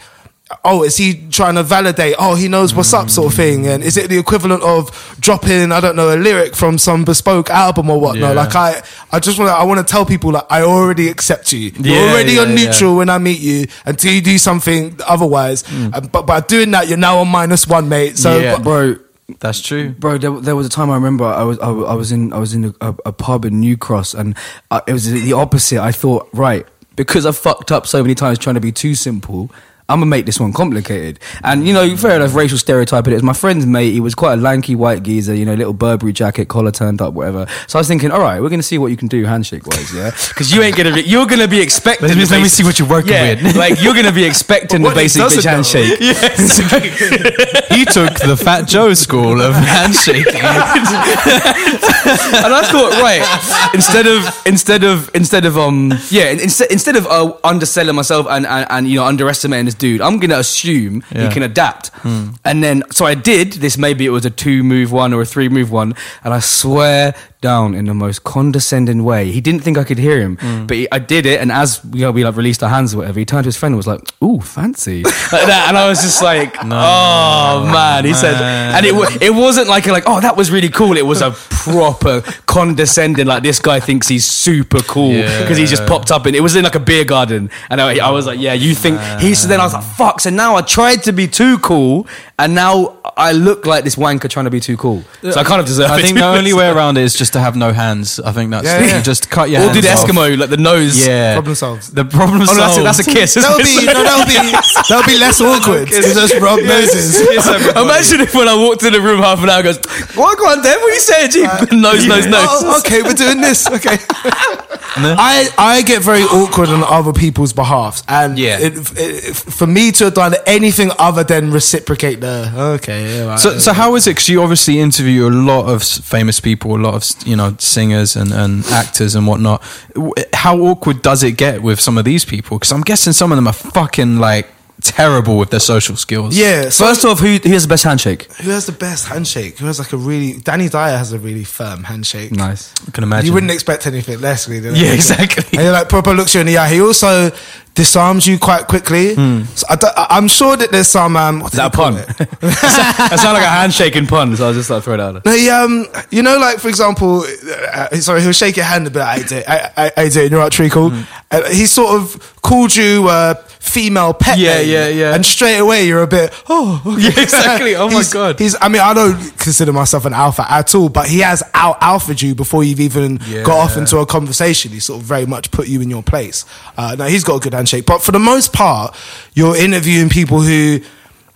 Oh, is he trying to validate? Oh, he knows what's up, sort of thing. And is it the equivalent of dropping, I don't know, a lyric from some bespoke album or whatnot? Yeah. Like I, I just want to, I want to tell people like I already accept you. You're already yeah, on yeah. neutral when I meet you until you do something otherwise. Mm. Uh, but by doing that, you're now on minus one, mate. So, Yeah. but- bro. That's true. Bro, there, there was a time I remember I was I, I was in I was in a, a, pub in New Cross and uh, it was the opposite. I thought right because I fucked up so many times trying to be too simple. I'm gonna make this one complicated, and you know, fair enough. Racial stereotype. It was my friend's mate. He was quite a lanky white geezer, you know, little Burberry jacket, collar turned up, whatever. So I was thinking, all right, we're gonna see what you can do handshake wise, yeah, because you ain't gonna be, you're gonna be expecting. Let me- let me see what you're working yeah, with. like you're gonna be expecting the But what it basic bitch handshake. He took the Fat Joe school of handshaking. and I thought, right, instead of instead of instead of um yeah, in- instead instead of uh, underselling myself and, and and you know underestimating this dude. I'm gonna assume Yeah. He can adapt. And then, so I did this. Maybe it was a two move one or a three move one, and I swear down in the most condescending way. He didn't think I could hear him, Hmm. but he, I did it. And as you know, we like released our hands or whatever, he turned to his friend and was like, "Ooh, fancy," like that. And I was just like, "Oh man," he said, and it it wasn't like a, like, "Oh, that was really cool." It was a proper condescending, like this guy thinks he's super cool Yeah. because he just popped up and it was in like a beer garden, and I, I was like, "Yeah, you think?" He so then I was like, "Fuck!" So now I tried to be too cool, and now I look like this wanker trying to be too cool. So I kind of deserve I it. think the only way around it is just to have no hands. I think that's Yeah, it. yeah. Just cut your Or hands do the off. Eskimo, like the nose. Yeah. Problem solved. The problem Oh, no, that's, a, solved. that's a kiss. isn't That'll be no, that'll be that'll be less awkward. to just rub noses. Imagine if when I walked in the room half an hour goes, What go on then? What are you saying, G? Uh, nose, nose, nose. Oh, okay, we're doing this. Okay. I I get very awkward on other people's behalfs, and Yeah. it, it, for me to have done anything other than reciprocate the okay. Yeah, right, So, so how is it? Because you obviously interview a lot of famous people, a lot of you know singers and, and actors and whatnot. How awkward does it get with some of these people? Because I'm guessing some of them are fucking like terrible with their social skills. yeah. So First off, who, who has the best handshake? who has the best handshake? Who has like a really? Danny Dyer has a really firm handshake. Nice. I can imagine. You wouldn't expect anything less, really. Yeah, exactly. And he like proper looks you in the eye. He also disarms you quite quickly. So I I'm sure that there's some. Um, what Is that a do they call pun? it? that sounded like a handshaking pun, so I was just like, throw it out there. No, he, um, you know, like for example, uh, sorry, he'll shake your hand a bit. I do, I, I, I do. You're right, Treacle. Mm. Uh, he sort of called you uh, female pet. Yeah, name, yeah, yeah. And straight away, you're a bit. Oh, okay. Yeah, exactly. Oh my He's- God. He's. I mean, I don't consider myself an alpha at all, but he has out alphaed you before you've even got off into a conversation. He sort of very much put you in your place. Uh, now he's got a good handshake, but for the most part, you're interviewing people who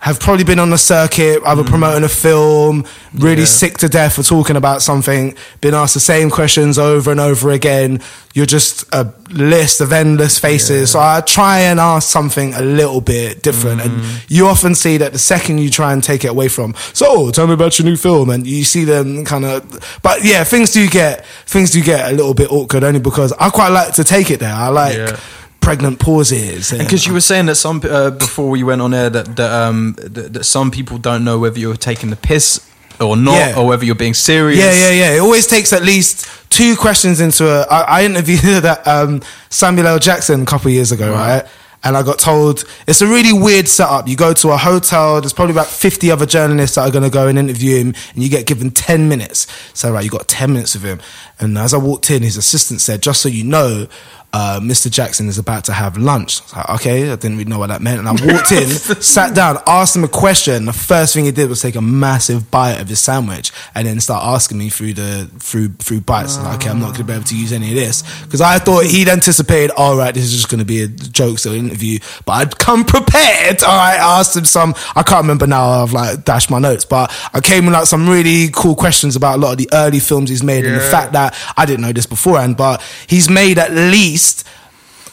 have probably been on the circuit, either mm. promoting a film, really sick to death for talking about something, been asked the same questions over and over again. You're just a list of endless faces. So I try and ask something a little bit different. And mm. you often see that the second you try and take it away from, so tell me about your new film, and you see them kind of. But yeah, things do get things do get a little bit awkward only because I quite like to take it there. I like. Yeah. Pregnant pauses, Because you were saying that some uh, before we went on air that that, um, that that some people don't know whether you're taking the piss or not, Yeah. or whether you're being serious. Yeah, yeah, yeah. It always takes at least two questions into a. I, I interviewed that um, Samuel L. Jackson a couple of years ago, right? And I got told it's a really weird setup. You go to a hotel. There's probably about 50 other journalists that are going to go and interview him, and you get given 10 minutes. So right, you got 10 minutes with him. And as I walked in, his assistant said, "Just so you know." Uh, Mr. Jackson is about to have lunch. I like, okay, I didn't really know what that meant. And I walked in, sat down, asked him a question. The first thing he did was take a massive bite of his sandwich and then start asking me through the through through bites. Like, okay, I'm not going to be able to use any of this because I thought he'd anticipated. All right, this is just going to be a joke so interview, but I'd come prepared. All right, I asked him some. I can't remember now. I've like dashed my notes, but I came with like some really cool questions about a lot of the early films he's made and the fact that I didn't know this beforehand, but he's made at least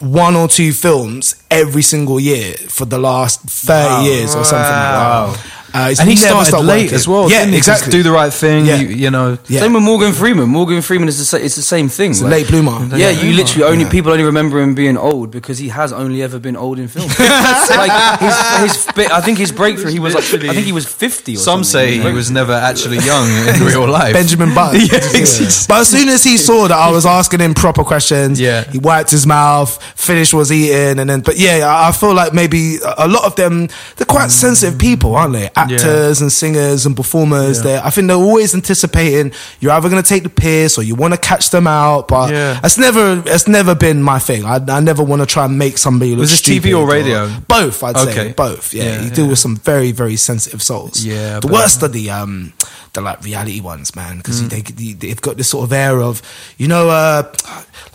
one or two films every single year for the last 30 years or something like that. Uh, and he never started stopped late working. as well. Yeah, didn't he? 'Cause exactly. Do the right thing. Yeah. You, you know. Yeah. Same with Morgan Freeman. Morgan Freeman is the, sa- it's the same thing. It's a late bloomer. Yeah, you literally only people only remember him being old because he has only ever been old in film. like his, his I think his breakthrough, he was like, I think he was fifty. Or Some something. say he was never actually young in real life. Benjamin Button. Yeah, exactly. But as soon as he saw that I was asking him proper questions, Yeah. he wiped his mouth, finished was eating, and then. But yeah, I I feel like maybe a a lot of them they're quite sensitive people, aren't they? Actors and singers and performers. They, I think they're always anticipating you're either going to take the piss or you want to catch them out. But Yeah. that's never it's never been my thing. I, I never want to try and make somebody look Was this TV or radio? both, I'd say both. Yeah, Yeah, you deal yeah. with some very very sensitive souls. Yeah, the worst are the um the like reality ones, man, because they, they they've got this sort of air of you know uh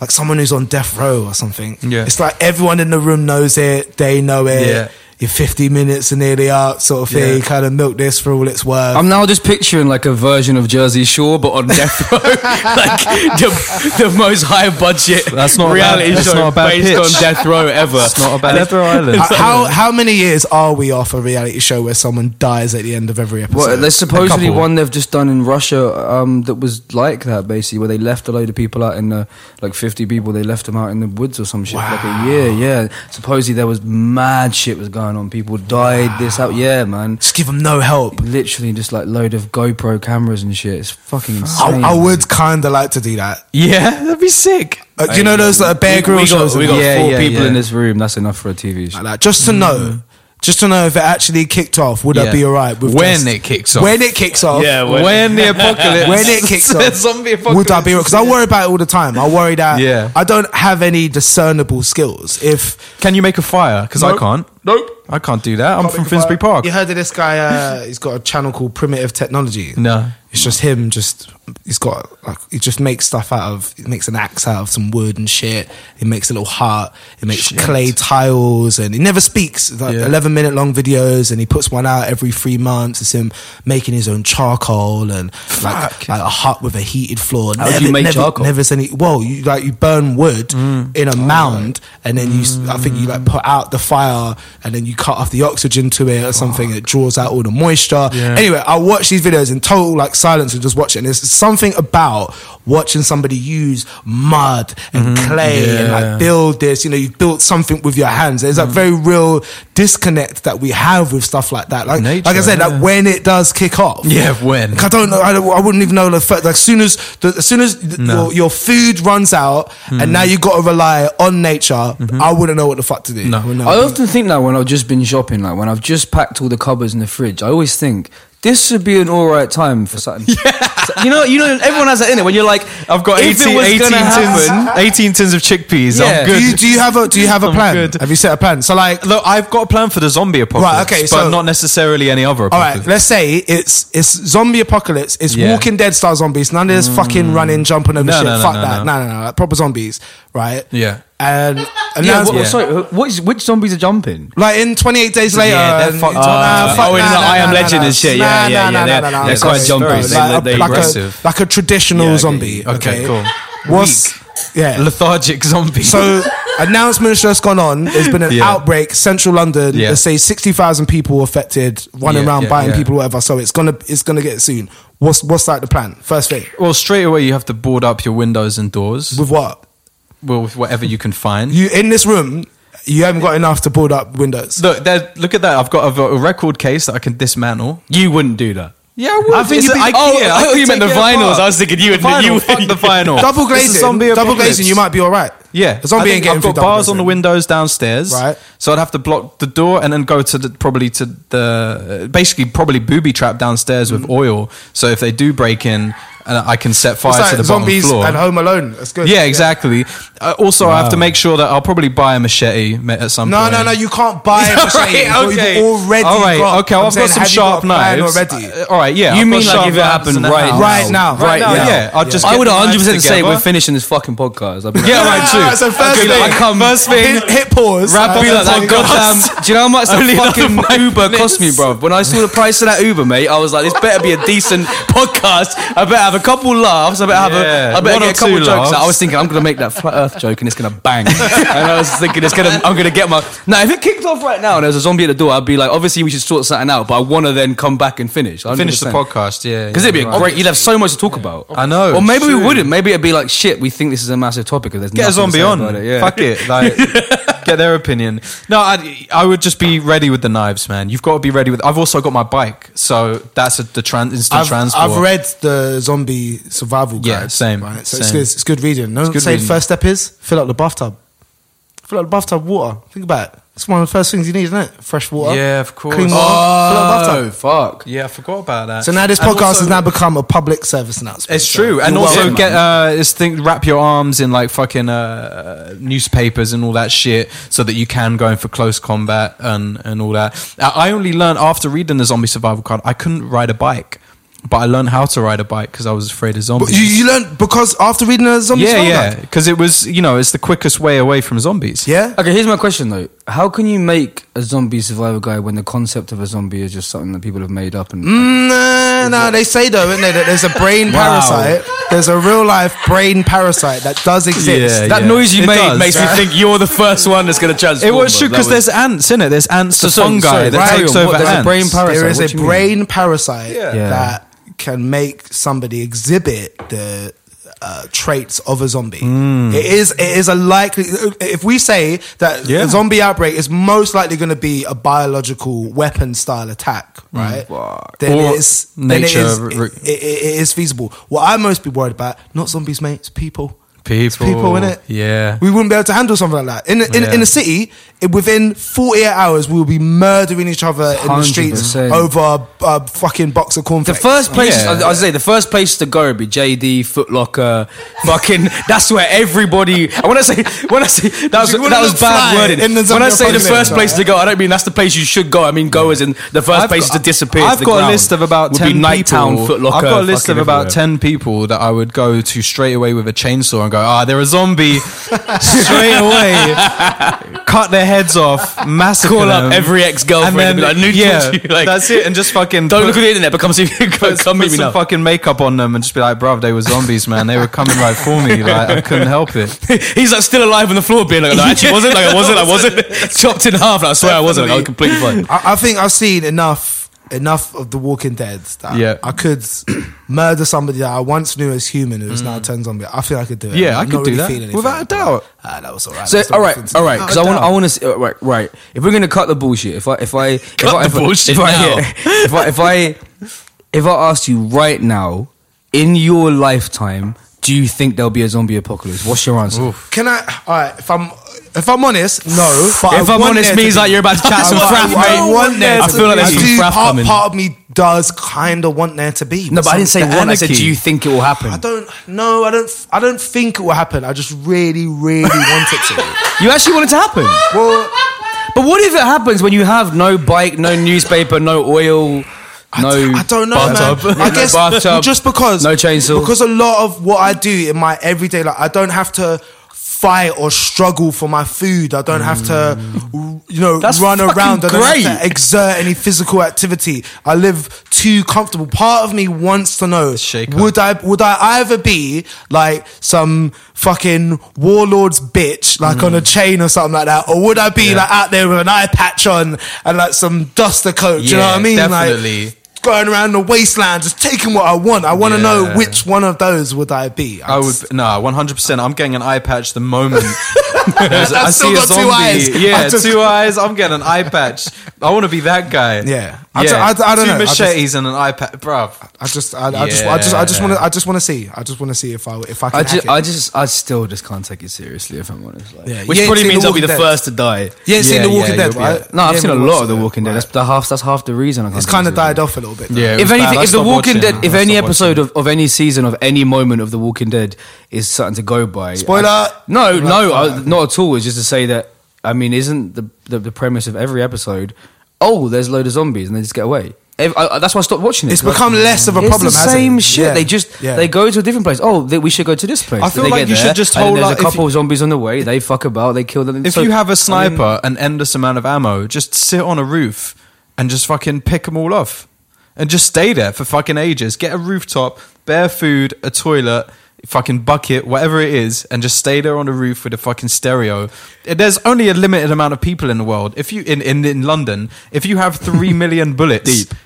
like someone who's on death row or something. Yeah. it's like everyone in the room knows it, they know it. Yeah. You're 50 minutes are nearly out, sort of thing. Yeah. Kind of milk this for all it's worth. I'm now just picturing like a version of Jersey Shore, but on death row, like the, the most high budget That's not reality bad- that's show not a bad based pitch. on death row ever. It's not a bad And Never Island. How how many years are we off a reality show where someone dies at the end of every episode? Well, there's supposedly one they've just done in Russia um, that was like that, basically, where they left a load of people out in the like 50 people. They left them out in the woods or some shit for like a year. Yeah, supposedly there was mad shit was going going on. People died. This out. Yeah, man. Just give them no help. Literally, just like load of GoPro cameras and shit. It's fucking I, insane. I would kind of like to do that. Yeah, that'd be sick. Uh, do you know those like Bear We- Grill we got, shows? we got Yeah, four yeah, people yeah. in this room. That's enough for a TV show. like that, just to know, just to know if it actually kicked off. Would I be alright with When just- it kicks off. When it kicks off. Yeah, when, the apocalypse, When it kicks off, zombie apocalypse. would I be? Because I worry about it all the time. I worry that Yeah. I don't have any discernible skills. If Can you make a fire? Because I can't. Nope, I can't do that. I'm from Finsbury Park. You heard of this guy? Uh, he's got a channel called Primitive Technology. No. It's just him. Just he's got like he just makes stuff out of. He makes an axe out of some wood and shit. He makes a little heart. He makes Shit. clay tiles, and he never speaks. It's Like Yeah. eleven minute long videos, and he puts one out every three months. It's him making his own charcoal and like, Fuck. like a hut with a heated floor. How do you make never, charcoal? Never any. Well, you like you burn wood Mm. in a mound, and then you. s- I think you like put out the fire, and then you cut off the oxygen to it or something. It draws out all the moisture. Yeah. Anyway, I watch these videos in total like silence and just watch it. And there's something about watching somebody use mud and clay and Mm-hmm. Yeah. like build this. You know, you've built something with your hands. There's Mm. a very real disconnect that we have with stuff like that. Like, Nature, like I said, yeah. like when it does kick off. Yeah, when. Like, I don't know. I, don't, I wouldn't even know the fact. Like, as soon as the, as soon as No. your, your food runs out, and now you got to rely on nature, I wouldn't know what the fuck to do. No. I. I often think that when I've just been shopping, like when I've just packed all the cupboards in the fridge, I always think this should be an all right time for something. Yeah. You know, you know, everyone has that in it. When you're like, I've got if 18, 18 gonna tins, happen- 18 tins of chickpeas. Yeah. I'm do good. you, do you have a do you have a plan? Have you set a plan? So like, Look, I've got a plan for the zombie apocalypse, okay, but so- not necessarily any other all apocalypse. right, let's say it's it's zombie apocalypse. It's Yeah. Walking Dead style zombies. None of this fucking mm. running, jumping over No, shit. no, no, Fuck that. no. No, no, no. Like, proper zombies, right? Yeah. And Yeah, announcement- what, sorry, uh, what is, which zombies are jumping? Like in 28 days later. Yeah, they're and- fucked nah, up. fuck- Oh, in nah, the nah, I Am Legend nah, and shit. nah, Yeah, nah, yeah, nah, yeah, nah, they're- nah, nah, they're nah, quite nah, jumpy. They- like, they- like a, aggressive. like a traditional Yeah, okay. zombie. Okay, Okay, cool. What's yeah? Lethargic zombie. So announcement's just gone on. There's been an Yeah. outbreak, central London. Yeah. They say sixty thousand people affected, running Yeah, around yeah, biting yeah. people, whatever. So it's gonna it's gonna get soon. What's what's like the plan? First thing well, straight away you have to board up your windows and doors with what well, with whatever you can find. you in this room. You haven't got enough to board up windows. look, there, look at that. I've got a, a record case that I can dismantle. You wouldn't do that. Yeah, I would. I think you'd be- IKEA. Oh, I thought you meant the it apart. vinyls. I was thinking you would- The vinyl, you- fuck the vinyl. Double It's glazing, zombie double apocalypse. glazing. You might be all right. Yeah, the zombie I ain't think getting I've through got double bars on the glazing. windows downstairs, Right. So I'd have to block the door and then go to the probably to the basically probably booby trap downstairs with mm. oil. So if they do break in, uh, I can set fire It's like to the zombies bottom floor. and Home Alone. That's good. yeah, exactly. Uh, also, I have to make sure that I'll probably buy a machete ma- at some No, point. no, no. No, you can't buy a machete. Right, okay. You've already all right, got. okay. Well, I'm I've saying, got some have you got sharp a plan knives. already. Uh, all right, yeah. You I've got mean like sharp if it knives happened in the right house. now? Right now, Right, right now, now. yeah. I'll just. I get would the 100 knives percent say together. we're finishing this fucking podcast. I'd be like, Yeah, right, true. So first Okay, thing, I come first thing. hit, hit pause. Wrap I'd be up like the that goddamn. Do you know how much the Only fucking another five Uber minutes. cost me, bro? When I saw the price of that Uber, mate, I was like, this better be a decent podcast. I better have a couple laughs. I better have Yeah, a. I better one or get a couple two jokes. out. I laughs. was thinking I'm gonna make that flat Earth joke and it's gonna bang. and I was thinking it's gonna. I'm gonna get my. Now, if it kicked off right now and there's a zombie at the door, I'd be like, obviously we should sort something out. But I want to then come back and finish. Finish the podcast, yeah. Because it'd be a great. You'd have so much to talk about. I know, Or maybe we true. wouldn't. Maybe it'd be like shit. We think this is a massive topic. There's Get a nothing to zombie say on. about It. Yeah. Fuck it. Like, get their opinion. No, I, I would just be ready with the knives, man. You've got to be ready with. I've also got my bike, so that's a, the tran- instant I've, transport. I've read the zombie survival guide. Yeah, same, Right? So it's good. It's good reading. No, say reading. the first step is fill up the bathtub. Fill up the bathtub water. Think about it. It's one of the first things you need, isn't it? Fresh water. Yeah, of course. Clean water. fill up the Oh fuck. Yeah, I forgot about that. So now this And podcast also- has now become a public service announcement. It's So true, and you're also welcome. get uh, this thing, wrap your arms in like fucking uh, newspapers and all that shit, so that you can go in for close combat and and all that. I I only learned after reading the zombie survival card, I couldn't ride a bike, but I learned how to ride a bike because I was afraid of zombies. But you, you learned because after reading a zombie yeah, survival yeah, guide? because it was you know it's the quickest way away from zombies. Yeah? Okay, here's my question though. How can you make a zombie survival guide when the concept of a zombie is just something that people have made up and Mm, no, no, they say though, isn't they, that there's a brain Wow. parasite. There's a real life brain parasite that does exist. Yeah, that yeah. noise you It made does. makes me think you're the first one that's gonna transform. It was true because was- there's ants in it. There's ants, So the sorry, fungi sorry, that right. takes What, over there's a ants. brain parasite. There is What a do you mean? brain parasite Yeah. that can make somebody exhibit the uh, traits of a zombie. Hmm. It is it is a likely if we say that Yeah. a zombie outbreak is most likely going to be a biological weapon style attack, right? Then Hmm. Or it is then it nature is, it, it, it is feasible. What I most be worried about, not zombies, mate, it's people. It's People, people in it. yeah. we wouldn't be able to handle something like that. In in, Yeah. in the city, it, within forty eight hours, we will be murdering each other in the streets over a, a fucking box of The first place, Yeah. I, I say, the first place to go would be JD, Footlocker, fucking. That's where everybody. And when I say, when I say that was that was bad wording. in the When I say the first place right? to go, I don't mean that's the place you should go. I mean go as in the 1st I've place got- to disappear. I've to got a list of about ten be Niketown, people. Footlocker. I've got a list of about everywhere. ten people that I would go to straight away with a chainsaw and go, ah, they're a zombie. straight away, cut their heads off, massacre Call up every ex-girlfriend and be like, yeah, to you," like- that's it, and just fucking Don't put- look at the internet, but come see me. Put, Come put meet me some now. fucking makeup on them and just be like, bruv, they were zombies, man. They were coming right for me. Like, I couldn't help it. He's like still alive on the floor, being like, "No, actually wasn't. Like I wasn't. I wasn't." Chopped in half. Like, I swear I wasn't. Like, I was completely fine. I, I think I've seen enough enough of The Walking Dead that Yeah. I could murder somebody that I once knew as human who is now turned zombie. I think I could do it. Yeah, I I'm could not do really that. anything, Without a but, doubt. Ah, that was alright. So That's all not right, nothing to all me. right, because I want, I want to, right, right. If we're gonna cut the bullshit, if I, if I, if Cut I, the I- bullshit if I, now. if I, if I, if I asked you right now, in your lifetime, do you think there'll be a zombie apocalypse? What's your answer? Can I? All right. If I'm if I'm honest, no. But If I I'm want honest, there means to like you're about to chat some I- fraff, I, mate. want there. I to feel like there's some do, part, coming. part of me does kind of want there to be. No, but I didn't say the one. I said, do you think it will happen? I don't. No, I don't. I don't think it will happen. I just really, really want it to. You actually want it to happen? Well, But what if it happens when you have no bike, no newspaper, no oil, no d- I don't know, bathtub, man. I no guess bathtub, just because no chainsaw? because a lot of what I do in my everyday life, I don't have to fight or struggle for my food. I don't have to, you know, That's run around. I don't great. have to exert any physical activity. I live too comfortable. Part of me wants to know: would I would I either be like some fucking warlord's bitch, like on a Mm. chain or something like that, or would I be like out there with an eye patch on and like some duster coat? do you know what I Yeah, mean? definitely. Like, going around the wasteland, just taking what I want. I want to know which one of those would I be. I would no, one hundred percent. I'm getting an eye patch the moment I still see a got two zombie. eyes. Yeah, I just- two eyes. I'm getting an eye patch. I want to be that guy. Yeah. I yeah. ju- I- I don't Two know. I just- machetes and an eye patch, bruv. I just, I, I just, I just, I just want to, I just want to see. I just want to see if I, if I can. I hack just, it. I just, I still just can't take it seriously if I'm honest. Like, Yeah, which probably means I'll be the Dead. first to die. you ain't seen The Walking yeah, Dead, you'll right? No, I've You seen a lot of The Walking Dead. right. That's the half. That's half the reason I can't. It's kind of seriously. died off a little bit. though. Yeah. If was bad. anything, I if The Walking watching. Dead, if any episode of, of any season of any moment of The Walking Dead is something to go by. Spoiler! I- no, no, Right. I, not at all. It's just to say that. I mean, isn't the, the the premise of every episode? Oh, there's a load of zombies and they just get away. Ev- I, I- that's why I stopped watching it. It's 'cause I- become less of a it's problem. the hasn't same it? shit. Yeah. They just Yeah. they go to a different place. Oh, they, we should go to this place. I feel They like get you should just and then hold There's up- a if couple of zombies on the way. They fuck about. They kill them. If So, you have a sniper, mean, an endless amount of ammo, just sit on a roof and just fucking pick them all off, and just stay there for fucking ages. Get a rooftop, bare food, a toilet, fucking bucket, whatever it is, and just stay there on the roof with a fucking stereo. There's only a limited amount of people in the world. If you in in, in London, if you have three million bullets, Deep.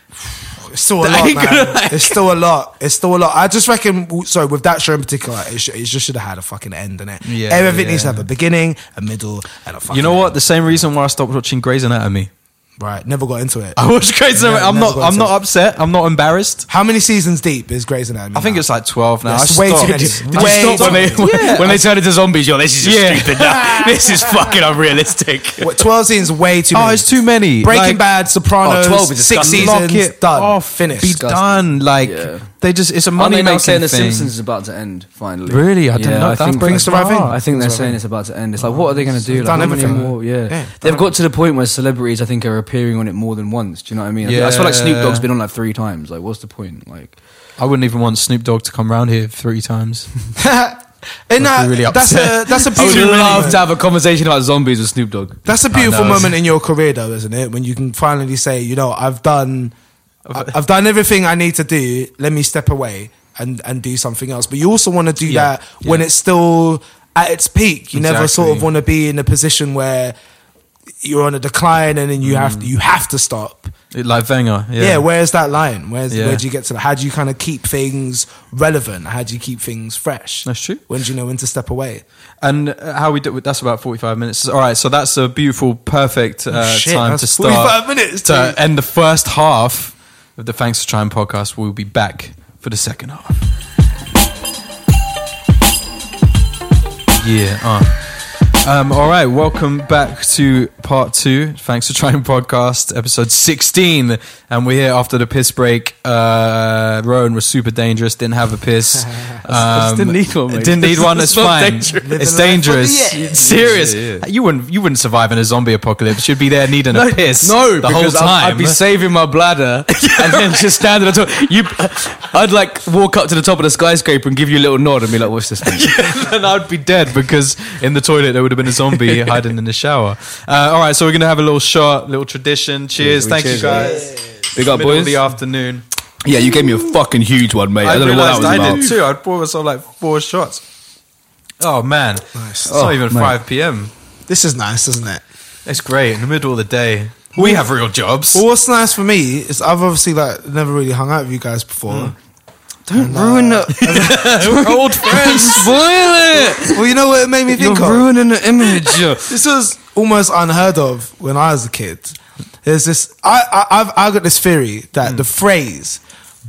It's still a lot, man. It's still a lot. It's still a lot. I just reckon. So with that show in particular, it, sh- it just should have had a fucking end in it. Yeah, Everything yeah. needs to have a beginning, a middle, and a fucking. you know end. what? The same reason why I stopped watching Grey's Anatomy. Right. Never got into it. I watched Grey's Anatomy. I'm not. I'm not upset. I'm not embarrassed. How many seasons deep is Grey's Anatomy? I think now? it's like twelve now. That's I way too many. Did you Way stop when they too many. when they turn into zombies? Yo, this is just Yeah. stupid. Now. this is fucking unrealistic. What, Twelve seasons, way too Oh, it's too many. Breaking Like- Bad, Sopranos, Oh, 12 is six seasons, Lock it done, off, finished. Be done. Like Yeah. They just. It's a Aren't money they now making saying thing. The Simpsons is about to end finally? Really? I didn't yeah, know I that. think Brings the right thing. I think they're Brings the right saying thing. it's about to end. It's like, oh, what are they going to do? Like, done how many everything. more? Yeah, Yeah, they've got to the point where celebrities, I think, are appearing on it more than once. Do you know what I mean? I, think- I feel like Snoop Yeah. Dogg's been on like three times. Like, what's the point? Like, I wouldn't even want Snoop Dogg to come round here three times. And Must be that, really that's upset. a that's a I would beautiful love moment. to have a conversation about zombies with Snoop Dogg. That's a beautiful know. moment in your career, though, isn't it? When you can finally say, you know, I've done, I- I've done everything I need to do. Let me step away and and do something else. But you also want to do Yeah, that when it's still at its peak. You never sort of want to be in a position where you're on a decline and then you have to you have to stop. like Wenger. Yeah. Yeah, where's that line? Where's Yeah. where do you get to? that? How do you kind of keep things relevant? How do you keep things fresh? That's true. When do you know when to step away? And uh, how we do that's about 45 minutes. All right, so that's a beautiful, perfect uh, Oh, shit, time to start. 45 minutes, to end the first half of the Thanks for Trying podcast. We'll be back for the second half. Yeah. Uh. Um, all right, welcome back to part two. Thanks for trying podcast, episode 16. And we're here after the piss break. Uh, Rowan was super dangerous, didn't have a piss. Um, didn't need one, mate. Didn't need one, It's it's fine. dangerous. It's dangerous. for the. Serious. Yeah, yeah. You wouldn't you wouldn't survive in a zombie apocalypse. You'd be there needing a piss No, the whole time. I'd, I'd be saving my bladder and then just stand at the top. You, I'd like walk up to the top of the skyscraper and give you a little nod and be like, "What's this?" And I'd be dead because in the toilet there would have been a zombie hiding in the shower. Uh, all right, so we're gonna have a little shot, little tradition. Cheers, we thank cheers, you guys. Big up, Middle of boys. the afternoon. Yeah, you gave me a fucking huge one, mate. I, don't know what that was I about. did too. I poured myself like four shots. Oh man, Nice. it's not Oh, even mate. five p.m. This is nice, isn't it? It's great in the middle of the day. We have real jobs. Well, what's nice for me is I've obviously like never really hung out with you guys before. Mm. Don't ruin the We're old friends. spoil it. Well, you know what it made me think You're of? ruining the image. This was almost unheard of when I was a kid. There's this. I, I I've I got this theory that the mm. phrase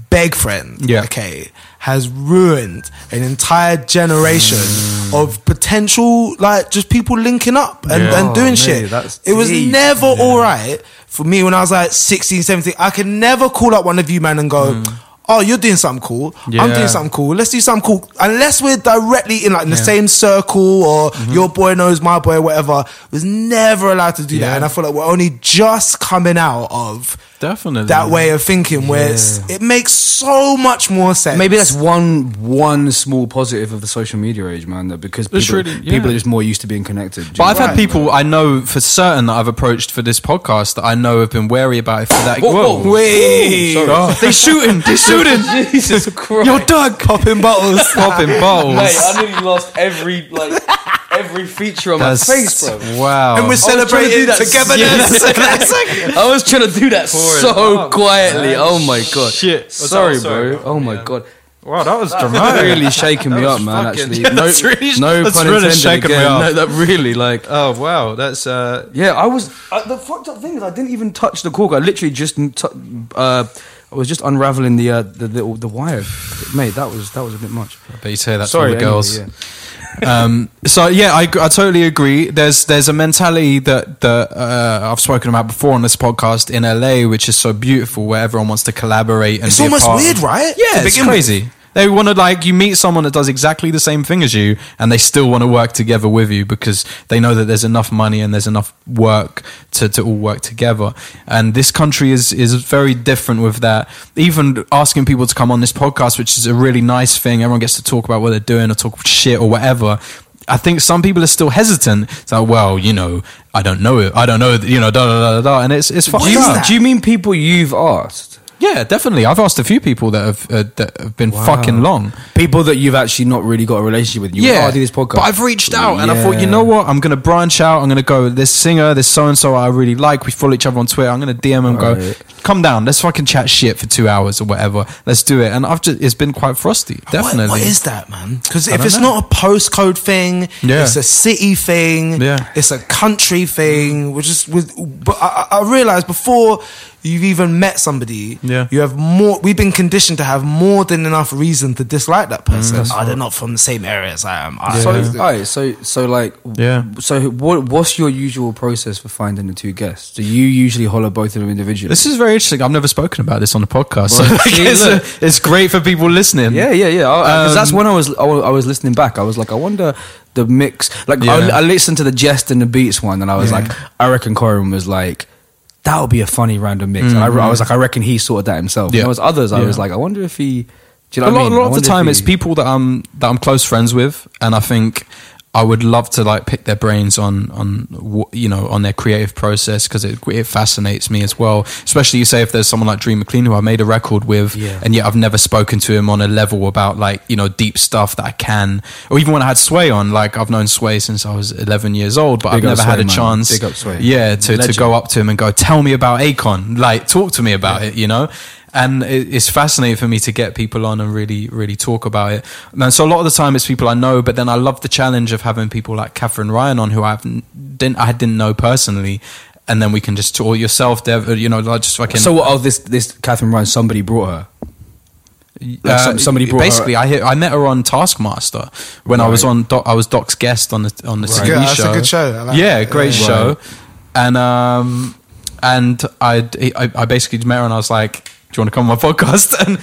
"beg friend," Yeah. okay, has ruined an entire generation mm. of potential like just people linking up and, Yeah. and oh, doing Oh, shit. it was deep. never all right for me when I was like 16, 17. I could never call up one of you man and go. Mm. Oh, you're doing something cool. I'm doing something cool. Let's do something cool. Unless we're directly in like in the same circle or mm-hmm. your boy knows my boy, or whatever. Was never allowed to do Yeah. that, and I feel like we're only just coming out of Definitely that way of thinking, where it's, it makes so much more sense. Maybe that's one one small positive of the social media age, man. That because It's people, really- yeah. people are just more used to being connected. But I've had Right. people I know for certain that I've approached for this podcast that I know have been wary about it for that. Whoa, whoa. Wait, Oh, they shooting, they shooting. Jesus Christ! Yo, Doug, popping bottles. popping bottles. Mate, I nearly lost every like every feature on That's- my face, bro. Wow. and we're trying to do celebrating that. togetherness. I was trying to do that so quietly. Oh my god! Shit. Sorry, that? Sorry. bro. Oh my god. wow, that was That's dramatic. really shaking me up, man. fucking- Actually, Yeah, no, that's really- no that's pun really intended. shaking me again. up. No, that really like. Oh wow, that's uh, Yeah, I was. Uh, the fucked up thing is, I didn't even touch the cork. I literally just, t- uh, I was just unraveling the uh, the, the the wire. Mate, that was that was a bit much. I bet you say that Sorry, to all the girls. anyway, um, so yeah, I, I totally agree. There's there's a mentality that that uh, I've spoken about before on this podcast in LA, which is so beautiful, where everyone wants to collaborate. And It's almost weird, right? Yeah, it's begin with. Crazy. They want to like you meet someone that does exactly the same thing as you, and they still want to work together with you because they know that there's enough money and there's enough work to, to all work together. And this country is is very different with that. Even asking people to come on this podcast, which is a really nice thing. Everyone gets to talk about what they're doing or talk shit or whatever. I think some people are still hesitant. It's like, well, you know, I don't know it. I don't know, you know, da da da da, da. and it's it's fucked Do you, up. do you mean people you've asked? Yeah, definitely. I've asked a few people that have uh, that have been fucking long. People that you've actually not really got a relationship with. You yeah, yeah, I do this podcast. but I've reached out and I thought, you Yeah. know what? I'm going to branch out. I'm going to go. This singer, this so and so I really like. We follow each other on Twitter. I'm going to DM and go, Right. come down. Let's fucking chat shit for two hours or whatever. Let's do it. And I've just, it's been quite frosty. What- Definitely. what is that, man? Because if don't it's know. not a postcode thing, Yeah. it's a city thing, Yeah. it's a country thing. Which is with, but I, I I realized before you've even met somebody, Yeah. you have more. We've been conditioned to have more than enough reason to dislike that person. oh, they're not from the same area as I am. I- So, alright, so, so like, Yeah. So, what, what's your usual process for finding the two guests? Do you usually holler both of them individually? This is very interesting. I've never spoken about this on the podcast. So Well, I see, guess, look. uh, it's great for people listening. Yeah, yeah, yeah. Because that's Um, when I was I wa- I was listening back. I was like, I wonder the mix. Like, Yeah. I, I listened to the Jest and the Beats one, and I was Yeah. like, I reckon Corin was like. That would be a funny random mix. And I, I was like, I reckon he sorted that himself. Mm-hmm. Yeah. There was others. I Yeah. was like, I wonder if he. Do you a know what lot, I mean? a lot of the time, he- it's people that I'm that I'm close friends with, and I think I would love to like pick their brains on on you know on their creative process because it it fascinates me as well. Especially you say if there's someone like Dream McLean who I made a record with, Yeah. and yet I've never spoken to him on a level about like you know deep stuff that I can, or even when I had Sway on, like I've known Sway since I was 11 years old, but Big I've never had a man. chance, Sway. yeah, to to go up to him and go, tell me about Akon, like talk to me about it, you know. And it's fascinating for me to get people on and really, really talk about it. And so a lot of the time it's people I know, but then I love the challenge of having people like Katherine Ryan on who I didn't I didn't know personally, and then we can just talk yourself, Dev, you know, like just fucking. So what? Oh, this this Katherine Ryan. Somebody brought her. Like Uh, some- somebody brought basically, her- I hit, I met her on Taskmaster when I was on. Doc, I was Doc's guest on the on the That's TV good. That's a show. good show. Like yeah, it. great Yeah. show. And um, and I, I I basically met her and I was like, "Do you want to come on my podcast?" And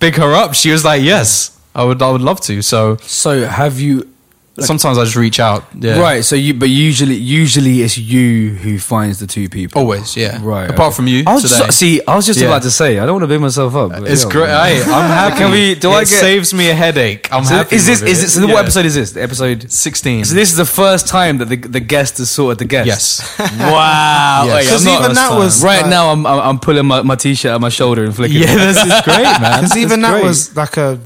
big her up. She was like, "Yes, I would. I would love to." So So have you? Sometimes I just reach out. Yeah. Right. So you, but usually, usually it's you who finds the two people. Always, yeah. Right. Apart okay. from you I was today. just, see, I was just Yeah. about to say, I don't want to big myself up. but it's yo, great. man. Hey, I'm happy. Can we- do I get- saves me a headache. I'm So happy. is this is it. it? So Yeah. what episode is this? Episode 16. So this is the first time that the the guest has sorted the guest. Yes. Wow. Yes. Wait, I'm 'Cause not- even that was right like- now. I'm I'm, I'm pulling my, my t-shirt out my shoulder and flicking. Yeah, this is great, man. Because even that was like a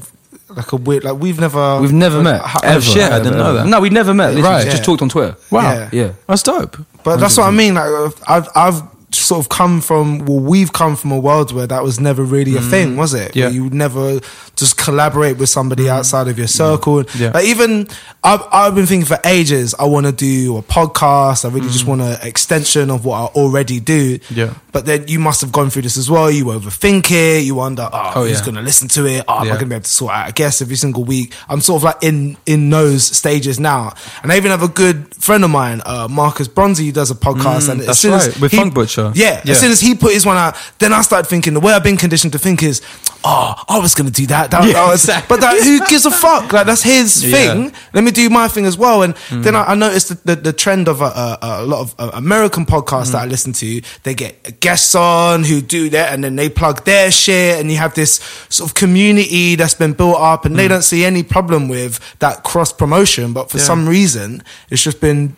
like a weird like we've never We've never met. How- ever. shit, I didn't know that. No, we never met. Literally, Right. Just Yeah. talked on Twitter. Wow. Yeah. Yeah. That's dope. But that's what I mean. Like I've I've sort of come from well, we've come from a world where that was never really a thing, was it? Mm. Yeah. Mm. Where you would never just collaborate with somebody outside of your circle. Yeah. Like even I've I've been thinking for ages. I want to do a podcast. I really just want an extension of what I already do. Mm. Yeah. But then you must have gone through this as well. You overthink it. You wonder, oh, Oh, who's yeah. going to listen to it? Oh, am I going to be able to sort out a guest every single week? I'm sort of like in in those stages now. And I even have a good friend of mine, uh, Marcus Bronzy, who does a podcast. and as Mm, that's soon as right, with he- Funk Butcher. Yeah, Yeah. As soon as he put his one out, then I started thinking the way I've been conditioned to think is, oh, I was going to do that. that, Yeah, that was- exactly. But that, who gives a fuck? Like that's his Yeah. thing. Let me do my thing as well. And Mm. then I, I noticed the, the, the trend of a, a, a lot of uh, American podcasts Mm. that I listen to. They get guests on who do that, and then they plug their shit, and you have this sort of community that's been built up, and they don't see any problem with that cross promotion. But for Mm. Some reason, it's just been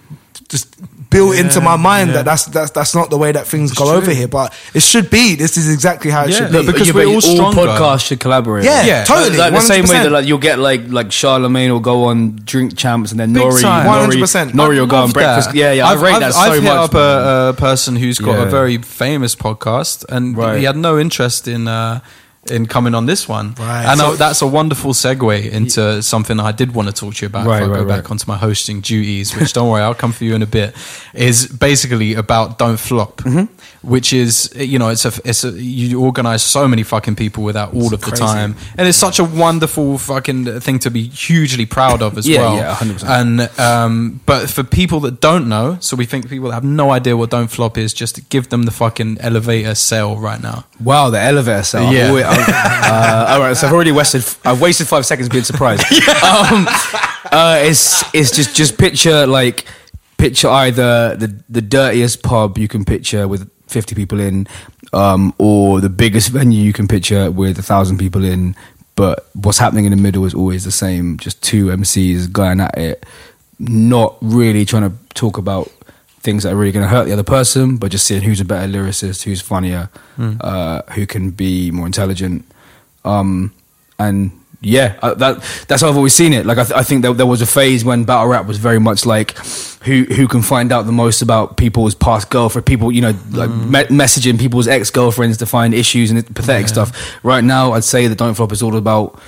just built into my mind yeah. that that's that's that's not the way that things go true. over here. But it should be. This is exactly how it Yeah. should Look, be. because Yeah, we're but all stronger. podcasts should collaborate. Yeah, Yeah, totally. Like the same way that like you'll get like like Charlemagne will go on Drink Champs and then Big Nori. Nori, 100%. Nori will go on breakfast. that. Yeah, yeah, I I've, rate I've, that so I've hit much. up a, a person who's got Yeah. a very famous podcast, and Right. he had no interest in uh, in coming on this one. Right. And So- uh, that's a wonderful segue into something I did want to talk to you about. Right, I right, go right. back onto my hosting duties, which don't worry, I'll come for you in a bit. Is basically about don't flop, Mm-hmm. which is you know it's a it's a you organize so many fucking people without all of the time, and it's such a wonderful fucking thing to be hugely proud of as Yeah, well. yeah, 100%. And um, but for people that don't know, so we think people have no idea what don't flop is, just give them the fucking elevator sale right now. Wow, the elevator cell. Yeah. I've always- I've- uh, all right, so I've already wasted. I've wasted five seconds being surprised. um, uh, it's it's just just picture like picture either the the dirtiest pub you can picture with fifty people in, um, or the biggest venue you can picture with a thousand people in. But what's happening in the middle is always the same. Just two MCs going at it, not really trying to talk about things that are really going to hurt the other person, but just seeing who's a better lyricist, who's funnier, uh, who can be more intelligent. Um, and yeah, I, that that's how I've always seen it. Like I, th- I think that there was a phase when battle rap was very much like who who can find out the most about people's past girlfriend, people you know like me- messaging people's ex girlfriends to find issues and pathetic stuff. Right now, I'd say that Don't Flop is all about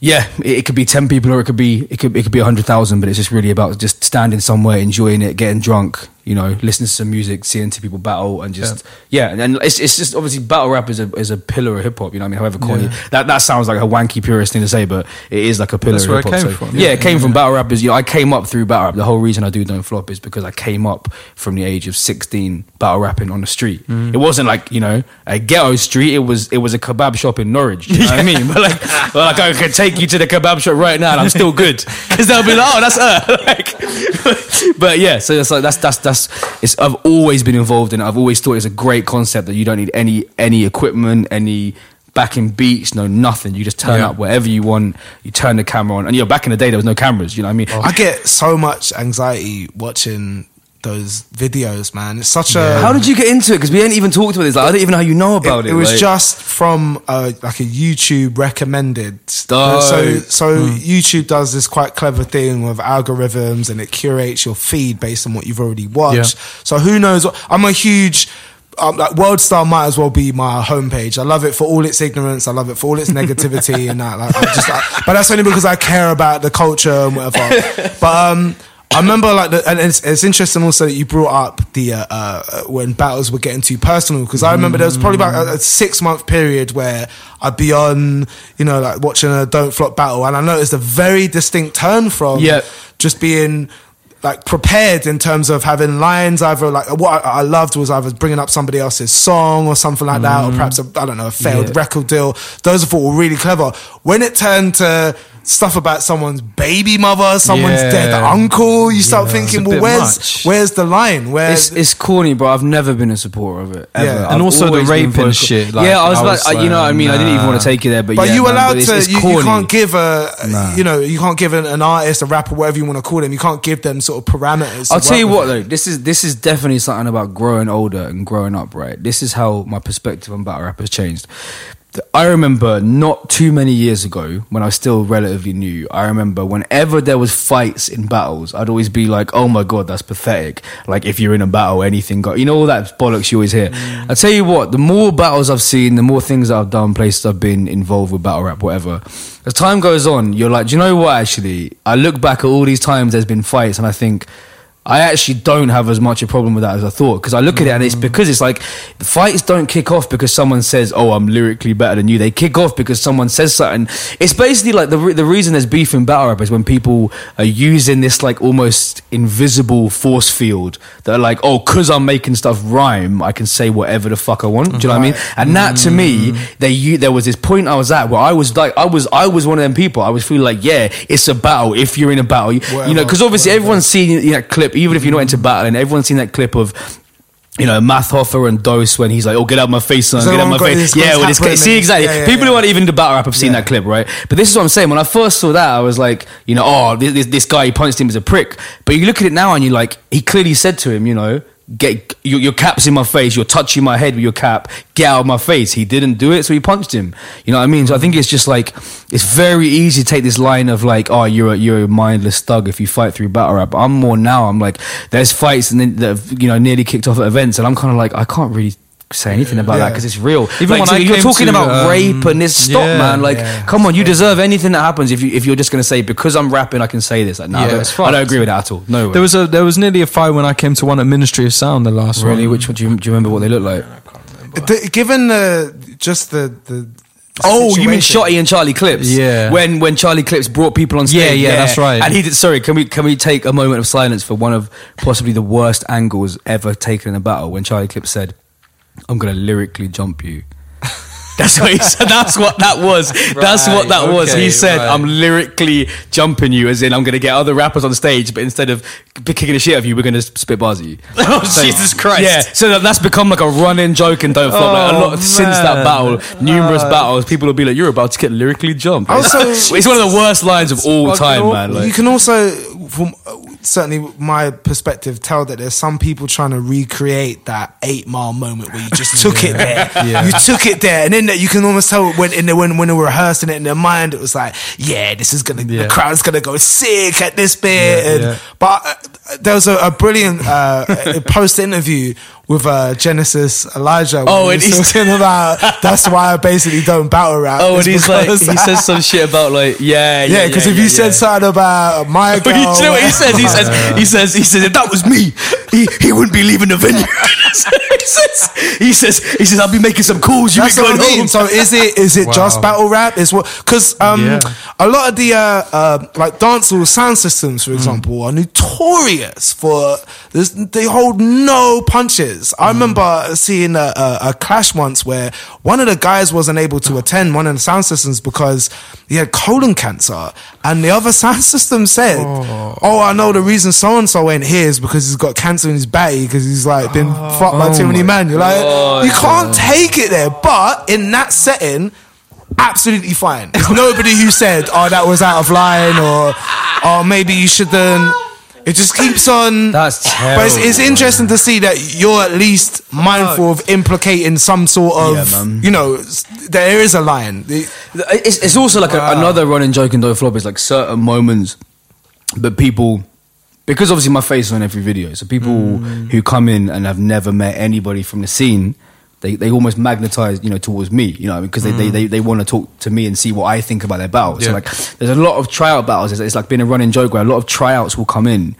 yeah, it, it could be ten people or it could be it could it could be hundred thousand, but it's just really about just standing somewhere, enjoying it, getting drunk, you know, listening to some music, seeing two people battle, and just yeah, and, and it's it's just obviously battle rap is a is a pillar of hip hop. You know, what I mean, however corny Yeah. that that sounds like a wanky purist thing to say, but it is like a pillar That's of where hip it hop. came so- from. Yeah, Yeah. it came from battle rap. Is you know, I came up through battle rap. The whole reason I do don't flop is because I came up from the age of sixteen battle rapping on the street. Mm. It wasn't like you know a ghetto street. It was it was a kebab shop in Norwich. You know what I mean? But like, but like I could take you to the kebab shop right now, and I'm still good because they'll be like, oh, that's her. like, but yeah, so it's like that's that's that's. It's I've always been involved in it. I've always thought it's a great concept that you don't need any any equipment, any backing beats, no nothing. You just turn Yeah. up wherever you want. You turn the camera on, and you know, back in the day there was no cameras. You know what I mean? Oh. I get so much anxiety watching those videos, man. It's such a How did you get into it? Because we ain't even talked about this. Like, I don't even know how you know about it. it, was like- just from uh, like a YouTube recommended. Dope. So so Hmm. YouTube does this quite clever thing with algorithms and it curates your feed based on what you've already watched. So who knows? What, I'm a huge. Um, like World Star might as well be my homepage. I love it for all its ignorance. I love it for all its negativity and that. Like, I just, like, but that's only because I care about the culture and whatever. But um, I remember like, the, and it's, it's interesting also that you brought up the uh, uh, when battles were getting too personal because I remember there was probably about a, a six month period where I'd be on, you know, like watching a Don't Flop battle, and I noticed a very distinct turn from Yeah. just being like prepared in terms of having lines either like what I, I loved was either bringing up somebody else's song or something like that or perhaps a, I don't know a failed Yeah. record deal those I thought were really clever when it turned to stuff about someone's baby mother someone's Yeah. dead uncle you start Yeah. thinking well where's much. where's the line where It's, it's corny, bro. I've never been a supporter of it. Ever. Yeah. I've And also the always been raping shit, like, yeah, I was I like, was I- you know, what I like, mean, I didn't even want to take it there, but, but yeah, you man, allowed but it's- to it's you, you can't give a you know you can't give an, an artist a rapper whatever you want to call them you can't give them sort of parameters I'll tell you what though, this is this is definitely something about growing older and growing up, right? This is how my perspective on battle rap has changed. I remember not too many years ago when I was still relatively new. I remember whenever there was fights in battles, I'd always be like, "Oh my god, that's pathetic!" Like if you're in a battle, anything got you know all that bollocks you always hear. Mm. I tell you what, the more battles I've seen, the more things that I've done, places I've been involved with battle rap, whatever. As time goes on, you're like, do you know what? Actually, I look back at all these times there's been fights, and I think. I actually don't have as much a problem with that as I thought because I look at it and it's mm. because it's like fights don't kick off because someone says, "Oh, I'm lyrically better than you." They kick off because someone says something. It's basically like the re- the reason there's beef in battle rap is when people are using this like almost invisible force field that are like, "Oh, because I'm making stuff rhyme, I can say whatever the fuck I want." Do you know what I mean? And that to me, mm. they u- there was this point I was at where I was like, I was I was one of them people. I was feeling like, yeah, it's a battle. If you're in a battle, you, you know, Whatever, because obviously everyone's seen you that clip, even if you're not into battling, everyone's seen that clip of. You know, Math Hoffa and Dose when he's like, "Oh, get out of my face, son! So Get out my everyone got face!" Yeah, with his ca- see exactly. Yeah, yeah, People who aren't even into battle rap have seen Yeah. that clip, right? But this is what I'm saying. When I first saw that, I was like, you know, oh, this, this, this guy he punched him as a prick. But you look at it now and you're like, he clearly said to him, you know, get your, your cap's in my face. You're touching my head with your cap. Get out of my face. He didn't do it, so he punched him. You know what I mean? So I think it's just like it's very easy to take this line of like, oh, you're a, you're a mindless thug if you fight through battle rap. I'm more now. I'm like, there's fights and then that have, you know nearly kicked off at events, and I'm kind of like, I can't really. Say anything about that because it's real. Even like, when so I you're talking to, about um, rape and this. Stop, yeah, man. Like, yeah, come on, you deserve anything that happens if you if you're just gonna say because I'm rapping I can say this. Like, no, Yeah, I, it's don't, I don't agree with that at all. No way. There was a there was nearly a fight when I came to one at Ministry of Sound, the last really. one. Which one do you, do you remember what they look like? The- given the just the the Oh, you mean Shotty and Charlie Clips? Yeah. When when Charlie Clips brought people on stage. Yeah, yeah, that's right. And he did. Sorry, can we can we take a moment of silence for one of possibly the worst angles ever taken in a battle when Charlie Clips said, "I'm gonna lyrically jump you." That's what he said. That's what that was. That's what that Right, was. He said, right. "I'm lyrically jumping you," as in I'm going to get other rappers on stage, but instead of kicking the shit out of you, we're going to spit bars at you. Oh, Jesus Christ. Yeah, so that- that's become like a running joke and don't flop. like a Oh, lot since that battle, numerous battles, people will be like, "You're about to get lyrically jumped." Also- it's one of the worst lines of all fucking time, awful. man. Like, you can also, from uh, certainly my perspective, tell that there's some people trying to recreate that eight mile moment where you just took it there. You took it there, and in that you can almost tell when in the, when when they were rehearsing it in their mind, it was like, yeah, this is gonna, Yeah. the crowd's gonna go sick at this bit. Yeah, and, yeah. But uh, there was a, a brilliant uh, post interview. With uh, Genesis Elijah, Oh, and he's- talking about that's why I basically don't battle rap. oh, and he's like, he says some shit about like, yeah, yeah, yeah, because yeah, if you yeah, said something about my But girl, you know what he says? He says, he says, he says, if that was me, he, he wouldn't be leaving the venue. He says, he says, he says, I'll be making some calls. You be That's what I mean. home. So is it is it just battle rap? Is what because um Yeah. a lot of the uh, uh like dancehall sound systems, for example, are notorious for this. They hold no punches. I remember seeing a, a, a clash once where one of the guys wasn't able to attend one of the sound systems because he had colon cancer, and the other sound system said, oh. "Oh, I know the reason so and so ain't here is because he's got cancer in his body because he's like been fucked by too many oh men." You're like, you can't take it there. But in that setting, absolutely fine. There's nobody who said, "Oh, that was out of line," or "Oh, maybe you shouldn't." It just keeps on. That's But it's, it's interesting to see that you're at least mindful of implicating some sort of, Yeah, man. you know, s- there is a line. The- It's, it's also like a, ah. another running joke in Don't Flop is like certain moments, but people, because obviously my face is on every video, so people mm. who come in and have never met anybody from the scene, they, they almost magnetize, you know, towards me, you know, because they, they, mm. they, they want to talk to me and see what I think about their battle. So like, there's a lot of tryout battles. It's, it's like being a running joke where a lot of tryouts will come in.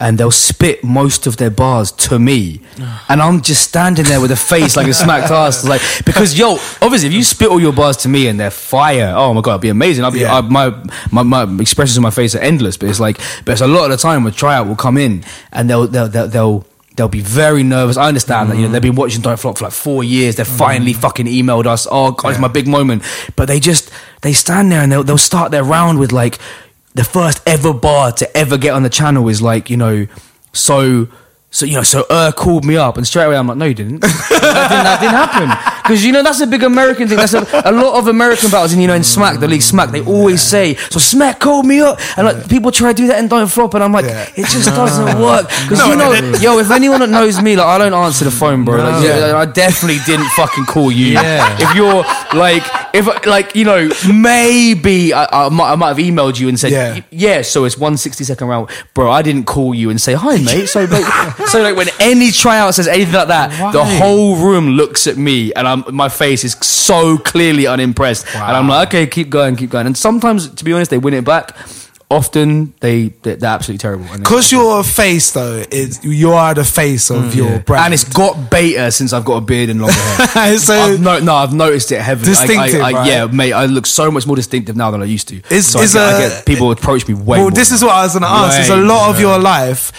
And they'll spit most of their bars to me, and I'm just standing there with a face like a smacked ass, like because yo, obviously if you spit all your bars to me and they're fire, oh my god, it'd be amazing. I'll be Yeah. I, my, my my expressions on my face are endless, but it's like, but it's a lot of the time where tryout will come in and they'll they'll they'll. they'll They'll be very nervous. I understand that you know they've been watching Don't Flop for like four years. They've mm. finally fucking emailed us. Oh god, it's my big moment. But they just they stand there and they'll they'll start their round with like the first ever bar to ever get on the channel is like you know so so you know so uh called me up and straight away I'm like no you didn't. That didn't, that didn't happen. Because you know that's a big American thing. That's a, a lot of American battles and you know in Smack the league Smack they always say so Smack called me up. And like people try to do that and don't flop and I'm like Yeah. it just doesn't work. Because you know yo if anyone that knows me like I don't answer the phone bro. Like yeah, I definitely didn't fucking call you. Yeah. if you're like if like you know maybe I, I, might, I might have emailed you and said Yeah. yeah, so it's one sixty second round, bro. I didn't call you and say hi, mate. So, like, so like when any tryout says anything like that, the whole room looks at me, and I'm my face is so clearly unimpressed, and I'm like, okay, keep going, keep going. And sometimes, to be honest, they win it back. Often they they're, they're absolutely terrible. Because your face, though, is you are the face of mm, your brand. and it's got beta since I've got a beard and longer hair. so I've no, no, I've noticed it heavily. Distinctive, I, I, right? Yeah, mate, I look so much more distinctive now than I used to. Is- so is I, get, I a- get people approach me way. well, more this is what I was going to ask. It's a lot of your life,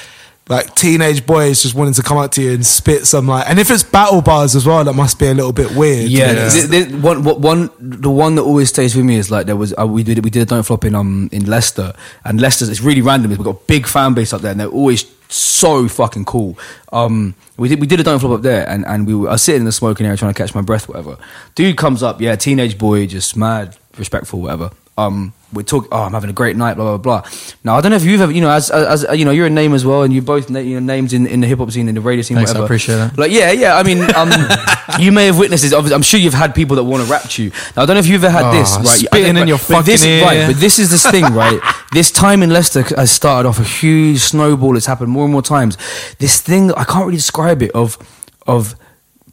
like teenage boys just wanting to come up to you and spit some like, and if it's battle bars as well, that must be a little bit weird. Yeah, th- th- one, one, the one that always stays with me is like there was uh, we did we did a don't flop in um in Leicester, and Leicester's it's really random. We've got a big fan base up there, and they're always so fucking cool. Um, we did we did a don't flop up there, and and we were I was sitting in the smoking area trying to catch my breath, whatever. Dude comes up, yeah, teenage boy, just mad, respectful, whatever. Um, we talk. Oh, I'm having a great night. Blah blah blah. Now I don't know if you've ever, you know, as as, you know, you're a name as well, and you both na- you know names in, in the hip hop scene, in the radio scene, Thanks, I appreciate that. Like, yeah, yeah. I mean, um, you may have witnessed this. I'm sure you've had people that want to rap to you. Now, I don't know if you've ever had Oh, this, right? Spitting in your but this, fucking ear. Right, but this is this thing, right? this time in Leicester has started off a huge snowball. It's happened more and more times. This thing, I can't really describe it, of, of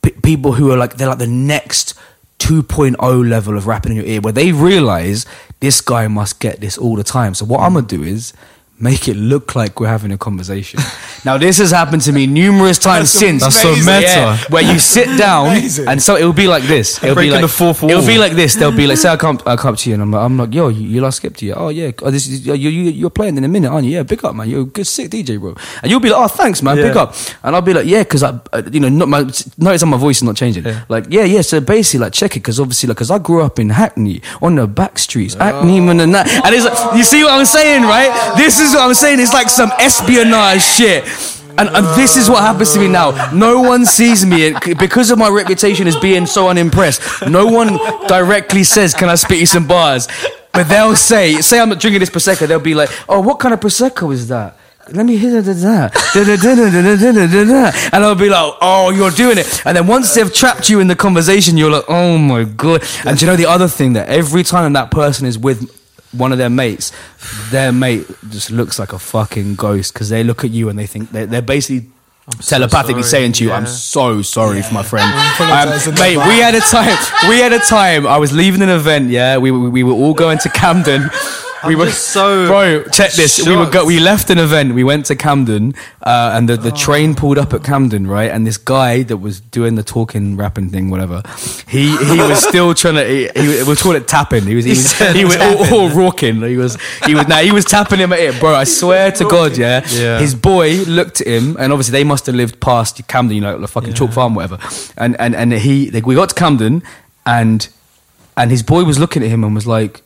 p- people who are like, they're like the next 2.0 level of rapping in your ear, where they realize this guy must get this all the time. So what I'm gonna do is make it look like we're having a conversation. now this has happened to me numerous times That's since. That's so meta. Yeah, where you sit down and so it'll be like this. It'll Breaking be like the fourth wall. It'll be like this. They'll be like, say I come, I come up to you and I'm like, I'm like, yo, you, you Last Skeptik you. Oh yeah, oh, this is, you, you, you're playing in a minute, aren't you? Yeah, big up, man. You're a good sick DJ, bro. And you'll be like, oh, thanks, man, big up. And I'll be like, yeah, because I, uh, you know, not my notice on my voice is not changing. Like, yeah, yeah. So basically, like, check it because obviously, like, because I grew up in Hackney on the back streets, Hackney, man, and that. And it's like, you see what I'm saying, right? This is what I'm saying. It's like some espionage shit. And, and this is what happens to me now. No one sees me because of my reputation as being so unimpressed. No one directly says, "Can I spit you some bars?" But they'll say, "Say I'm drinking this prosecco." They'll be like, "Oh, what kind of prosecco is that?" Let me hear that. And I'll be like, oh, you're doing it. And then once they've trapped you in the conversation, you're like, oh my God. And you know the other thing that every time that person is with one of their mates, their mate just looks like a fucking ghost because they look at you and they think they're, they're basically telepathically sorry, saying to you, "I'm so sorry for my friend." Um, mate, we had a time. We had a time. I was leaving an event. Yeah, we we, we were all going to Camden. We I'm were just so bro. Check this. We were go, we left an event. We went to Camden, uh, and the, the train pulled up at Camden, right? And this guy that was doing the talking, rapping thing, whatever, he he was still trying to. He, he we call it tapping. He was he was, he was all, all rocking. He was he was now he was tapping him at it, bro. I swear to God, yeah. Yeah. His boy looked at him, and obviously they must have lived past Camden, you know, the fucking chalk farm, whatever. And and and he like, we got to Camden, and and his boy was looking at him and was like,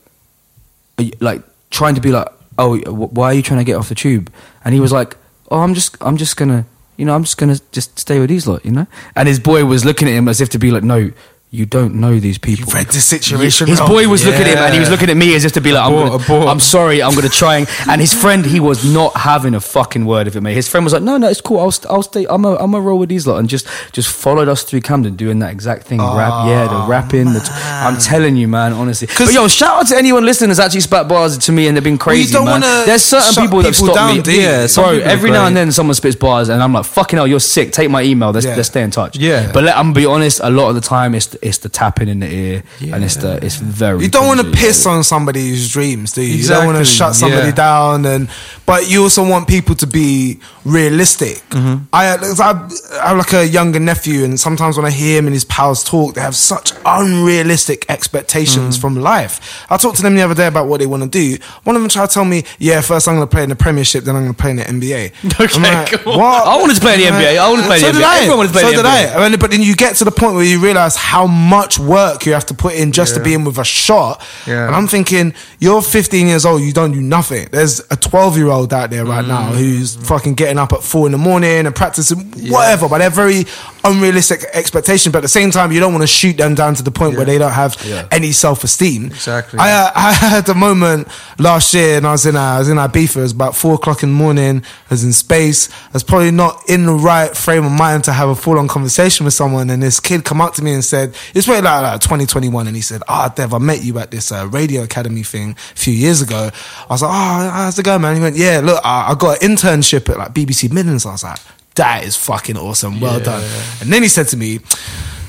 like trying to be like, oh, why are you trying to get off the tube? And he was like, oh, I'm just, I'm just gonna, you know, I'm just gonna just stay with these lot, you know. And his boy was looking at him as if to be like, no, you don't know these people. You've read the situation His boy was looking at him and he was looking at me as if to be like, I'm, gonna. I'm sorry, I'm going to try. And, and his friend, he was not having a fucking word of it, mate. His friend was like, no, no, it's cool. I'll, I'll stay. I'm a, I'm a roll with these lot. And just, just followed us through Camden doing that exact thing. Rap, ah, yeah, the rapping. The t- I'm telling you, man, honestly. But yo, shout out to anyone listening that's actually spat bars to me and they've been crazy, don't man. There's certain people that stop down, me. you? Yeah, Bro, every now and then someone spits bars and I'm like, fucking hell, you're sick. Take my email. Let's, Yeah. let's stay in touch. Yeah. But let, I'm be honest, a lot of the time it's it's the tapping in the ear and it's the it's very. You don't want to piss on somebody's dreams, do you? You don't want to shut somebody yeah. down, and but you also want people to be realistic. Mm-hmm. I, I, I have like a younger nephew, and sometimes when I hear him and his pals talk, they have such unrealistic expectations Mm. from life. I talked to them the other day about what they want to do. One of them tried to tell me, "Yeah, first I'm going to play in the Premiership, then I'm going to play in the NBA." Okay, like, cool. what? I wanted to play in the NBA. I wanted to play in so the NBA. I. Everyone wanted to play so in the did I. But then you get to the point where you realize how much work you have to put in just to be in with a shot. Yeah. And I'm thinking, you're 15 years old, you don't do nothing. There's a 12 year old out there right now mm. who's fucking getting up at four in the morning and practicing whatever, but they're very unrealistic expectations. But at the same time, you don't want to shoot them down to the point where they don't have any self esteem. Exactly. I, uh, I had a moment last year and I was in uh, I was in Ibiza. It was about four o'clock in the morning. I was in space. I was probably not in the right frame of mind to have a full on conversation with someone. And this kid come up to me and said, "It's way like, like 2021." And he said, "Ah, Dev, I met you at this uh, radio academy thing a few years ago." I was like, "Oh, how's it going, man?" He went, "Yeah, look, I, I got an internship at like BBC Midlands." I was like, "That is fucking awesome. Well done." And then he said to me.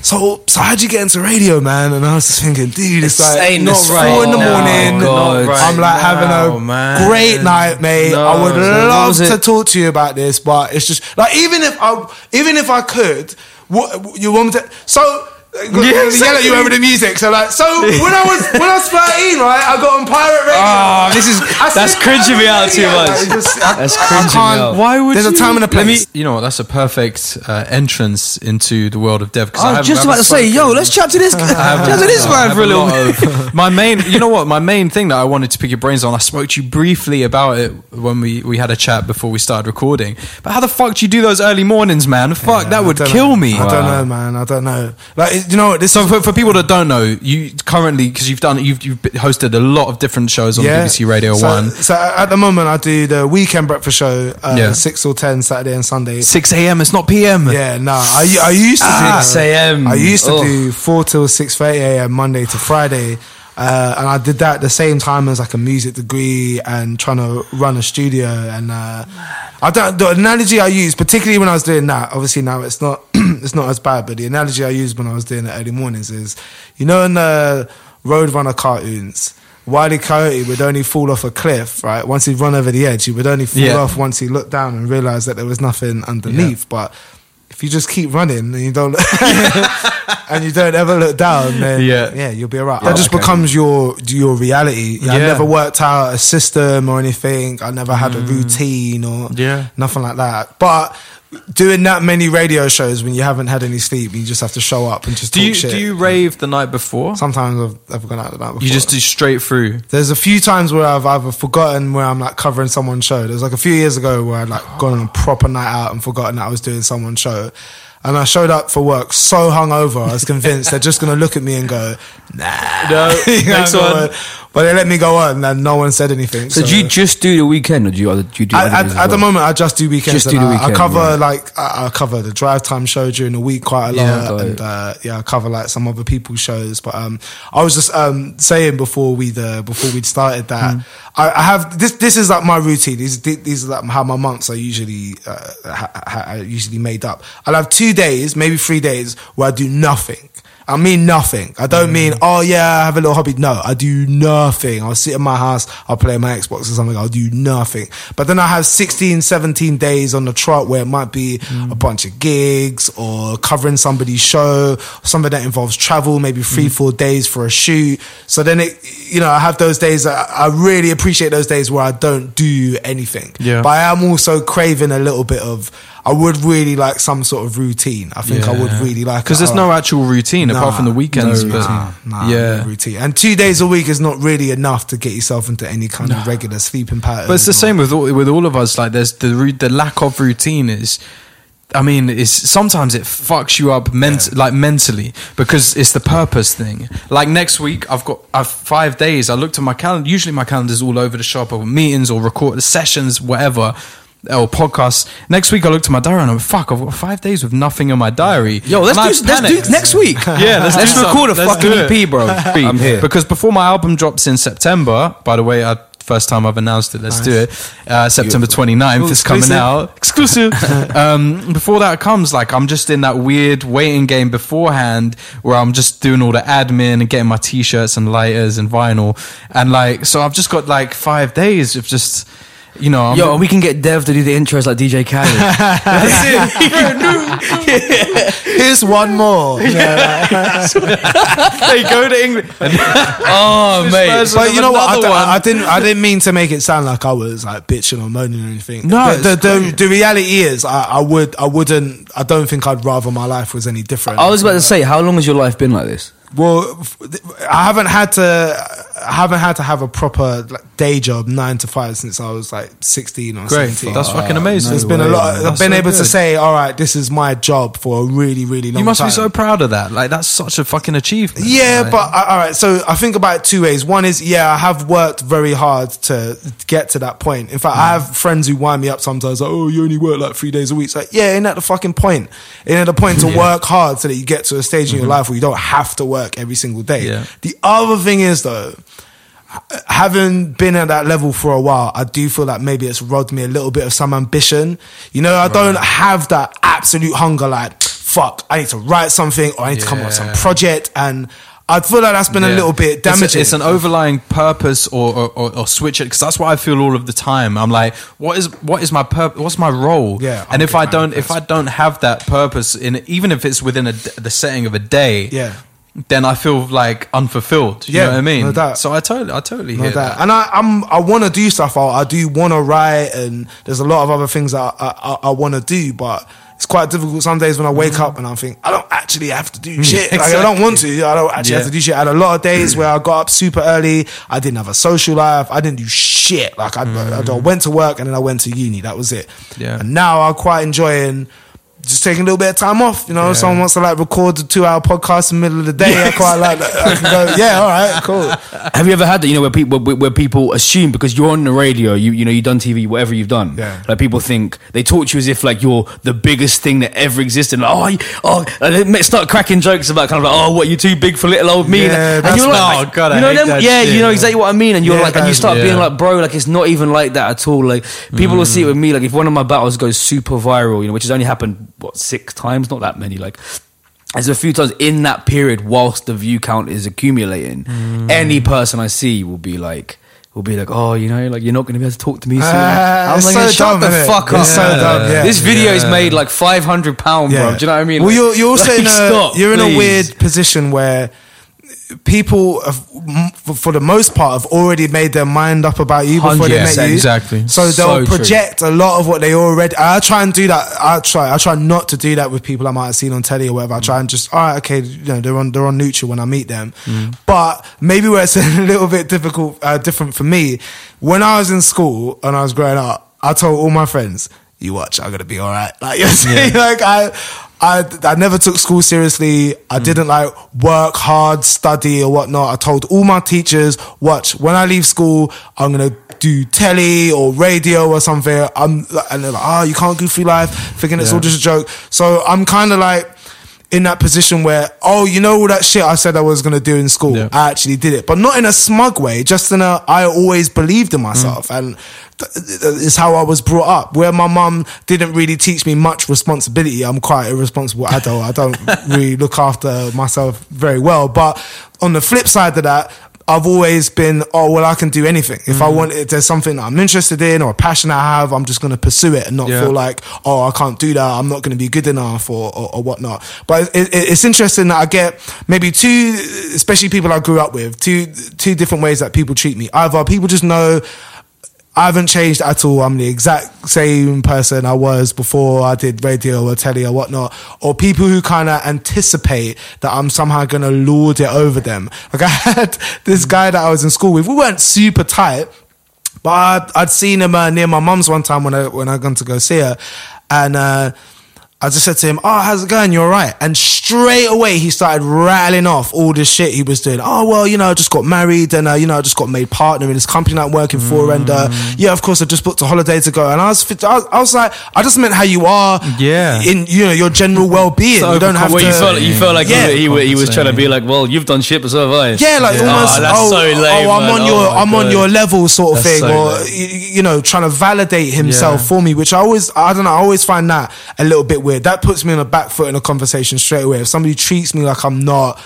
So, so how'd you get into radio, man? And I was just thinking, dude, it's, It's like saying not this four right in the morning. God. Not I'm like right having a man. great night, mate. No, I would so love to it? talk to you about this, but it's just like even if I, even if I could, what you want me to? So. Yeah, yell at you over the music. So like, so when I was when I was thirteen, right, I got on pirate radio. Oh, this is that's said cringing me pirate out too much. Like, just- That's I cringing me out. Why would There's you? a time and a Let me- place. you know what? That's a perfect uh, entrance into the world of dev. 'cause I have- was just have about to say, yo, let's chat to this, chat to this I man have for a little bit. of- my main, you know what? My main thing that I wanted to pick your brains on. I spoke to you briefly about it when we, we had a chat before we started recording. But how the fuck do you do those early mornings, man? Fuck, that would kill know. me. I don't know, man. I don't know. Like, you know So for, for people that don't know, you currently because you've done you've you've hosted a lot of different shows on BBC Radio so, One. So at the moment, I do the weekend breakfast show, uh, Yeah. six or ten Saturday and Sunday. Six a.m. It's not p.m. Yeah, no, I, I used to Ah, do 6 a.m.. I used to Oh. do four till six thirty a.m. Monday to Friday, uh, and I did that at the same time as like a music degree and trying to run a studio. And uh, I don't the analogy I use, particularly when I was doing that. Obviously now it's not it's not as bad, but the analogy I used when I was doing the early mornings is, you know, in the Roadrunner cartoons. Wiley Coyote would only fall off a cliff, right? Once he'd run over the edge, he would only fall Yeah. off once he looked down and realized that there was nothing underneath. But if you just keep running and you don't and you don't ever look down, then Yeah. yeah, you'll be alright. Yeah, that just okay. becomes your your reality. I never worked out a system or anything. I never had a routine or Mm. Yeah. nothing like that. But doing that many radio shows when you haven't had any sleep, you just have to show up and just Do talk you shit. do you rave the night before? Sometimes I've, I've gone out the night before. You just do straight through. There's a few times where I've either forgotten where I'm like covering someone's show. There's like a few years ago where I'd like gone on a proper night out and forgotten that I was doing someone's show. And I showed up for work so hungover, I was convinced they're just gonna look at me and go, nah. No, next one. on. But they let me go on and no one said anything. So, do you just do the weekend, or do you, other- do you do I, other at, days as at the moment, I just do weekends. Just do the I, weekend, I cover right. like I, I cover the drive time show during the week quite a lot, Yeah, got and uh, yeah, I cover like some other people's shows. But um, I was just um saying before we uh, before we'd started that Hmm. I, I have this. This is like my routine. These these are like how my months are usually uh, ha, ha, are usually made up. I'll have two days, maybe three days where I do nothing. I mean nothing. I don't mm. mean, oh yeah, I have a little hobby. No, I do nothing. I'll sit in my house, I'll play my Xbox or something, I'll do nothing. But then I have 16, 17 days on the trot where it might be mm. a bunch of gigs or covering somebody's show, something that involves travel, maybe three, mm. four days for a shoot. So then it, you know, I have those days, I, I really appreciate those days where I don't do anything. Yeah. But I am also craving a little bit of, I would really like some sort of routine. I think I would really like because there's no actual routine apart from the weekends. No routine. Nah, yeah, no routine. And two days a week is not really enough to get yourself into any kind of regular sleeping pattern. But it's the or- same with all, with all of us. Like there's the the lack of routine is I mean, it's sometimes it fucks you up ment- like mentally because it's the purpose thing. Like next week, I've got I've five days. I looked at my calendar. Usually, my calendar's all over the shop or meetings or record sessions, whatever. Or podcasts. Next week, I looked at my diary and I'm fuck. I've got five days with nothing in my diary. Yo, let's And I do, let's do panicked. next week. Yeah, let's, let's record a let's fucking do. EP, bro. I'm here. Because before my album drops in September, by the way, I, first time I've announced it, let's do it. Uh, September 29th is coming exclusive. out. Exclusive. um, before that comes, like, I'm just in that weird waiting game beforehand where I'm just doing all the admin and getting my t shirts and lighters and vinyl. And, like, so I've just got like five days of just. You know, I'm, Yo, we can get Dev to do the intros like DJ Khaled. Here's one more. they go to England. oh, mate. But you know what? I, another. I didn't. I didn't mean to make it sound like I was like bitching or moaning or anything. No, the, the, the, the reality is, I, I would. I wouldn't. I don't think I'd rather my life was any different. I was about to say, how long has your life been like this? Well, I haven't had to. I haven't had to have a proper like, day job nine to five since I was like sixteen or Great. seventeen. That's fucking amazing. There's been a lot. I've That's been so able to good. say, all right, this is my job for a really, really long. Time. You must time. be so proud of that. Like, that's such a fucking achievement. Yeah, Like- but uh, all right. So I think about it two ways. One is, yeah, I have worked very hard to get to that point. In fact, I have friends who wind me up sometimes, like, "Oh, you only work like three days a week." It's like, yeah, ain't that the fucking point? Ain't that the point to work hard so that you get to a stage in your life where you don't have to work every single day? Yeah. The other thing is though. Having been at that level for a while, I do feel like maybe it's robbed me a little bit of some ambition. You know, I don't have that absolute hunger like, fuck, I need to write something or I need to come up with some project. And I feel like that's been a little bit It's a- damaging. It's, an overlying purpose or or, or, or switch it because that's what I feel all of the time. I'm like, what is what is my purpose? What's my role? Yeah, and I'm if I don't if I don't have that purpose in even if it's within a, the setting of a day, Yeah. Then I feel like unfulfilled. You Yeah, know what I mean? no doubt. So I totally I totally No hear doubt. that. And I, I'm, I want to do stuff. I, I do want to write, and there's a lot of other things that I, I, I want to do, but it's quite difficult some days when I wake mm-hmm. up and I think I don't actually have to do mm-hmm. shit. Like, I don't want to. I don't actually have to do shit. I had a lot of days where I got up super early. I didn't have a social life. I didn't do shit. Like I, I, I went to work and then I went to uni. That was it. Yeah. And now I'm quite enjoying. Just taking a little bit of time off, you know. If someone wants to like record a two-hour podcast in the middle of the day. I quite like. that. I can go, yeah, all right, cool. Have you ever had that? You know, where people where, where people assume because you're on the radio, you you know, you've done TV, whatever you've done. Yeah. Like people think they talk to you as if like you're the biggest thing that ever existed. Like, oh, you- oh, and they start cracking jokes about kind of like, oh, what you too big for little old me? Yeah, and that's you're what- like, Oh, God, you know hate them, that yeah, shit, you know exactly what I mean. And you're Yeah, like, and you that's- start being like, bro, like it's not even like that at all. Like people will see it mm. with me. Like if one of my battles goes super viral, you know, which has only happened what six times, not that many. Like there's a few times in that period whilst the view count is accumulating, Mm. any person I see will be like. Will be like, oh, you know, like you're not going to be able to talk to me soon. Ah, I'm like, so yeah, shut dumb, the innit? fuck up. so dumb, yeah. This video is made like 500 pound, bro. Do you know what I mean? Well, Like- you're, you're also like, in a stop, you're in a weird position where people, have, for- the most part, have already made their mind up about you before they met you. exactly. So they'll So true. project a lot of what they already. I try and do that. I try. I try not to do that with people I might have seen on telly or whatever. I try and just, all right, okay, you know, they're on they're on neutral when I meet them. But maybe where it's a little bit difficult, uh, different for me. When I was in school and I was growing up, I told all my friends, "You watch, I'm gonna be all right." Like you I'm saying? Like I. I, I never took school seriously. I mm. didn't like work hard, study or whatnot. I told all my teachers, watch, when I leave school, I'm going to do telly or radio or something. I'm, and they're like, oh, you can't go through life thinking it's all just a joke. So I'm kind of like, in that position where, oh, you know all that shit I said I was gonna do in school, Yeah. I actually did it, but not in a smug way. Just in a, I always believed in myself, mm. and th- th- it's how I was brought up. Where my mum didn't really teach me much responsibility. I'm quite a responsible adult. I don't really look after myself very well. But on the flip side of that. I've always been, oh well, I can do anything. If I mm. want, if there's something I'm interested in or a passion I have, I'm just going to pursue it and not Yeah. feel like, oh, I can't do that. I'm not going to be good enough or, or, or whatnot. But it, it, it's interesting that I get maybe two, especially people I grew up with, two two different ways that people treat me. Either people just know I haven't changed at all. I'm the exact same person I was before I did radio or telly or whatnot. Or people who kind of anticipate that I'm somehow going to lord it over them. Like I had this guy that I was in school with. We weren't super tight, but I'd, I'd seen him uh, near my mum's one time when I when I gone to go see her, and. Uh, I just said to him, "Oh, how's it going? You're right." And straight away he started rattling off all the shit he was doing. Oh well, you know, I just got married, and uh, you know, I just got made partner in this company that I'm working for, and uh, Mm. yeah, of course, I just booked a holiday to go. And I was, fit- I was, I was like, I just meant how you are, Yeah. in you know your general well being. So you don't have Well, to. you felt you felt like Yeah. he, he, he was trying to be like, well, you've done shit, but so have I. Yeah, like almost. Oh, that's oh, so lame, oh, I'm man. on your, Oh my I'm on your level, sort of That's thing, so or lame. y- you know, trying to validate himself Yeah. for me, which I always, I don't know, I always find that a little bit weird. That puts me on a back foot in a conversation straight away. If somebody treats me like I'm not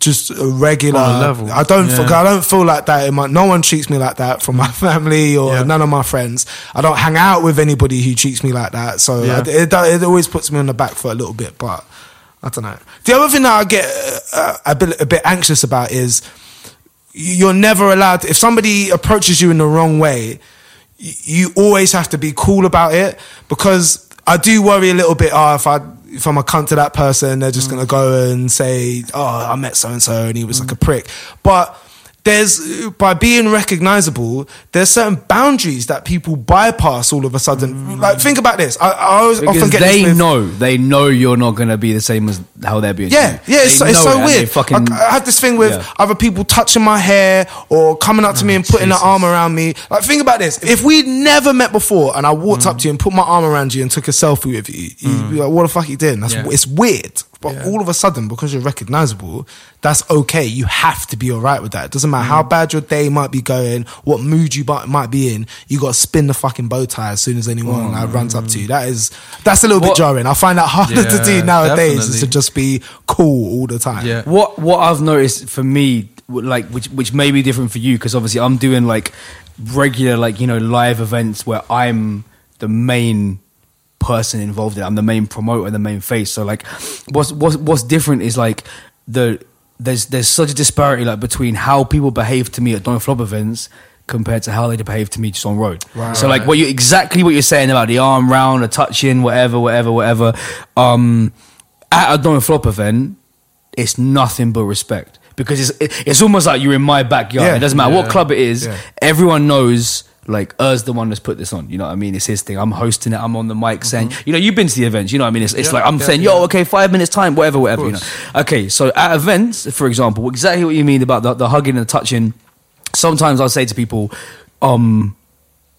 just a regular level. I don't, Yeah. feel, I don't feel like that. In my, no one treats me like that from my family or Yeah. none of my friends. I don't hang out with anybody who treats me like that. So Yeah. it, it, it always puts me on the back foot a little bit, but. I don't know. The other thing that I get uh, a bit a bit anxious about is you're never allowed. If somebody approaches you in the wrong way, you always have to be cool about it because I do worry a little bit. Oh, if I if I'm a cunt to that person, they're just mm. gonna go and say, "Oh, I met so and so and he was like a prick." But there's by being recognizable, there's certain boundaries that people bypass all of a sudden. Mm. Like think about this. I, I always often Because get they with, know, they know you're not gonna be the same as how they're being. yeah, you. yeah, it's, it's so weird. Fucking, Like, I have this thing with Yeah. Oh, other people touching my hair or coming up to me and mm, putting their arm around me. Like, think about this: if we'd never met before and I walked mm. up to you and put my arm around you and took a selfie with you, you'd be like, "What the fuck you doing?" That's Yeah. it's weird. But all of a sudden, because you're recognizable, that's okay. You have to be all right with that. It doesn't matter how mm. bad your day might be going, what mood you might might be in. You got to spin the fucking bow tie as soon as anyone like, runs up to you. That is that's a little bit jarring. I find that harder to do Yeah, nowadays is to just be cool all the time. Yeah. What what I've noticed for me, like which which may be different for you, because obviously I'm doing like regular like you know live events where I'm the main person involved in. it. I'm the main promoter, the main face. So like, what's what's what's different is like the there's there's such a disparity like between how people behave to me at Don't Flop events compared to how they behave to me just on road. So like what you exactly what you're saying about the arm round, the touching, whatever, whatever, whatever. Um, at a Don't Flop event, it's nothing but respect because it's it's almost like you're in my backyard. Yeah. it doesn't matter what club it is. Yeah. Everyone knows. Like Eurgh's the one that's put this on, you know what I mean? It's his thing. I'm hosting it. I'm on the mic saying, you know, you've been to the events, you know what I mean? It's, it's Mm-hmm. Yeah, like I'm yeah, saying, yeah. yo, okay, five minutes time, whatever, whatever, you know. Okay, so at events, for example, exactly what you mean about the, the hugging and the touching. Sometimes I'll say to people, um,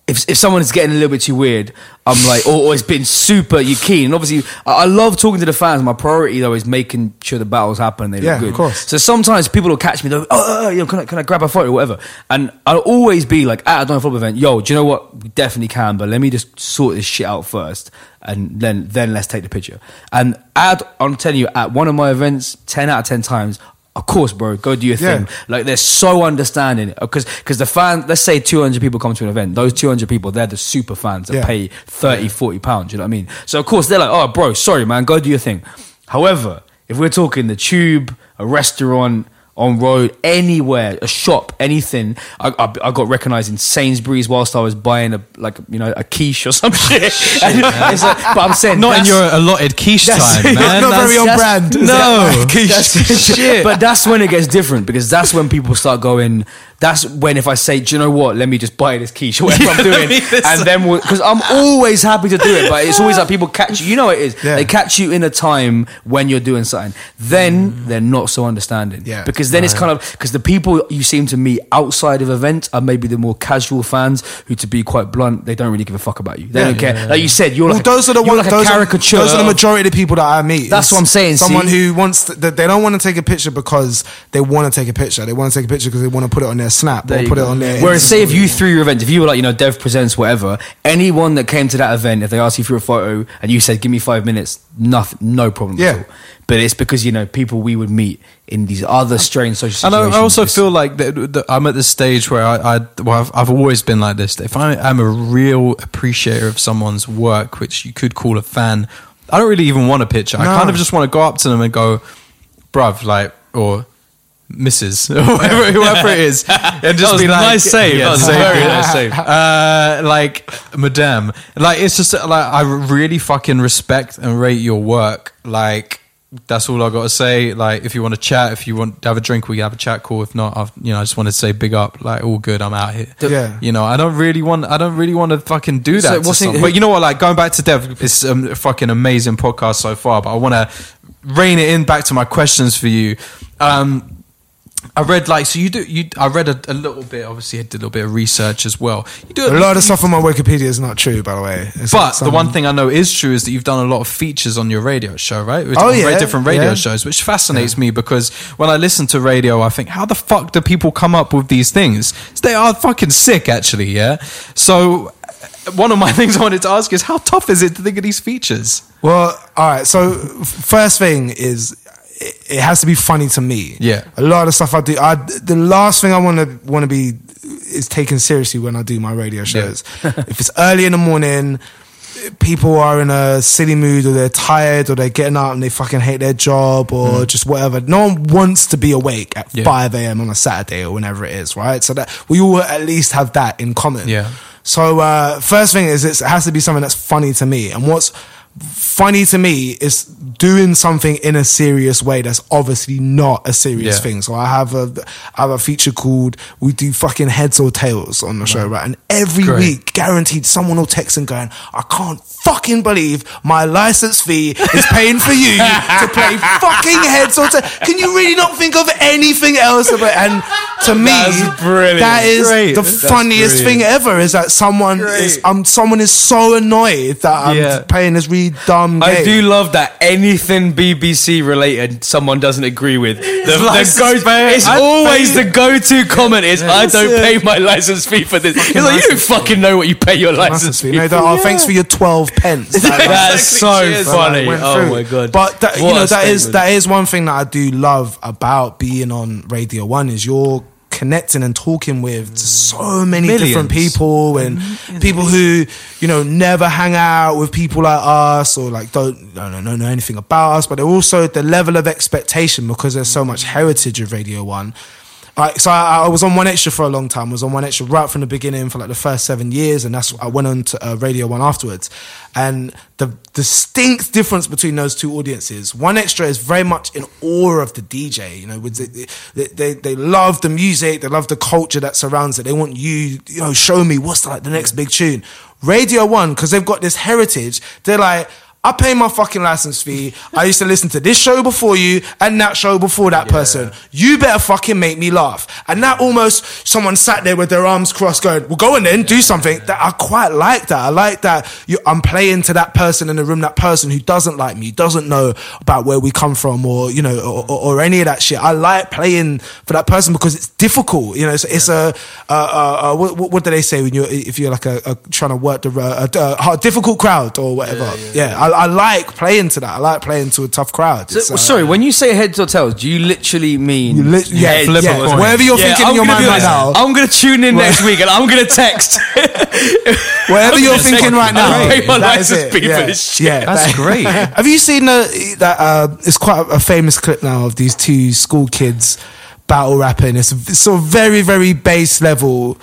if if someone is getting a little bit too weird, I'm like, or, or it's been super, you keen. And obviously, I, I love talking to the fans. My priority though is making sure the battles happen. and They Yeah, look good. of course. So sometimes people will catch me. They'll, oh, oh, oh, yo, can I can I grab a photo or whatever? And I'll always be like at a Don't Flop event, yo, do you know what? We definitely can, but let me just sort this shit out first, and then then let's take the picture. And at, I'm telling you, at one of my events, ten out of ten times. Of course, bro, go do your Yeah. thing. Like they're so understanding uh, because because the fan, let's say 200 people come to an event. Those 200 people, they're the super fans that Yeah. pay 30, 40 pounds. You know what I mean? So of course they're like, oh, bro, sorry, man, go do your thing. However, if we're talking the tube, a restaurant. On road, anywhere, a shop, anything. I, I, I got recognised in Sainsbury's whilst I was buying a like you know a quiche or some shit. And it's like- but I'm saying Not in your allotted quiche that's- time, man. not very on brand. No. that's shit. But that's when it gets different because that's when people start going. That's when if I say, do you know what? Let me just buy this quiche or whatever I'm doing, and then because I'm always happy to do it, but it's always like people catch you. You know what it is. Yeah. They catch you in a time when you're doing something. Then mm. they're not so understanding. Yeah. Because then it's kind of because the people you seem to meet outside of events are maybe the more casual fans who, to be quite blunt, they don't really give a fuck about you. They Yeah. don't care. Like you said, you're Well, like those are the you're ones. like those, caricature. are, those are the majority of the people that I meet. That's It's what I'm saying, Someone see? who wants to, they don't want to take a picture because they want to take a picture. They want to take a picture because they want to put it on their snap There or you put it go. on there. Whereas, say if story. you threw your event, if you were like, you know, Dev presents whatever, anyone that came to that event, if they asked you for a photo and you said, "Give me five minutes," nothing, no problem. Yeah. At all. But it's because you know people we would meet in these other strange social And situations. I, I also It's- feel like that, that I'm at the stage where I, I well, I've, I've always been like this. If I, I'm a real appreciator of someone's work, which you could call a fan, I don't really even want a picture. I No. kind of just want to go up to them and go, bruv, like, or Mrs. or whoever, whoever it is, and just was be like, nice save. That was save. very nice save. Uh, like, madame, like it's just like I really fucking respect and rate your work. Like, that's all I got to say. Like, if you want to chat, if you want to have a drink, we can have a chat. Cool. If not, I've, you know, I just wanted to say big up. Like, all good. I'm out here. Yeah. You know, I don't really want. I don't really want to fucking do that. So to someone. but you know what? Like, going back to Dev, it's um, a fucking amazing podcast so far. But I want to rein it in back to my questions for you. Um, I read like so you do you. I read a, a little bit. Obviously, I did a little bit of research as well. You do A lot of stuff on my Wikipedia is not true, by the way. It's but the one thing I know is true is that you've done a lot of features on your radio show, right? Which Oh, yeah, different radio yeah. shows, which fascinates me because when I listen to radio, I think, how the fuck do people come up with these things? They are fucking sick, actually. Yeah. So one of my things I wanted to ask is how tough is it to think of these features? Well, all right. So first thing is it, it has to be funny to me. Yeah. A lot of stuff I do. I the last thing I want to want to be is taken seriously when I do my radio shows. if it's early in the morning. People are in a silly mood, or they're tired, or they're getting up and they fucking hate their job, or just whatever. No one wants to be awake at Yeah. five a.m. on a Saturday or whenever it is, right? So that we all at least have that in common. Yeah. So uh, first thing is it's, it has to be something that's funny to me, and what's funny to me is doing something in a serious way that's obviously not a serious Yeah. thing. So I have a I have a feature called we do fucking heads or tails on the show, right? And every Great. week, guaranteed, someone will text and going, I can't fucking believe my license fee is paying for you to play fucking heads or tails. Can you really not think of anything else about? And to me, that is Great. the That's funniest brilliant. thing ever. Is that someone is um someone is so annoyed that I'm Yeah. playing this really dumb game. I do love that anything BBC related someone doesn't agree with. The, the go, it's I always pay- the go-to comment is I don't it. pay my license fee for this. It's like you don't fucking know what you pay your license fee. No, that, oh, thanks for your twelve pence. That- That's so Cheers. funny. Oh my god! But that, you know that is that is one thing that I do love about being on Radio One is you're connecting and talking with so many different people and people who you know never hang out with people like us or like don't no no know anything about us but they're also the level of expectation because there's so much heritage of Radio One so I, I was on One Extra for a long time. I was on One Extra right from the beginning for like the first seven years, and that's I went on to uh, Radio One afterwards. And the distinct difference between those two audiences, One Extra is very much in awe of the DJ. You know, they, they they love the music, they love the culture that surrounds it. They want you, you know, show me what's like the next big tune. Radio One, because they've got this heritage, they're like. I pay my fucking license fee. I used to listen to this show before you and that show before that person. You better fucking make me laugh. And that almost someone sat there with their arms crossed going, well, go on then, do something. That I quite like that. I like that you, I'm playing to that person in the room, that person who doesn't like me, doesn't know about where we come from or, you know, or, or, or any of that shit. I like playing for that person because it's difficult. You know, it's, it's a, uh, uh, uh, what, what do they say when you're, if you're like a, a trying to work the, uh, a, a difficult crowd or whatever. Yeah. I, I like playing to that. I like playing to a tough crowd. So, It's, uh, sorry, when you say heads or tails, do you literally mean You lit- yeah, heads flip a or- Whatever you're thinking in I'm your mind right now. I'm going to tune in next week and I'm going to text. Whatever I'm you're thinking right now, pay my that is license it. fee yeah. for. Yeah, That's that- great. Have you seen the, that? Uh, it's quite a famous clip now of these two school kids battle rapping. It's, it's sort of very, very base level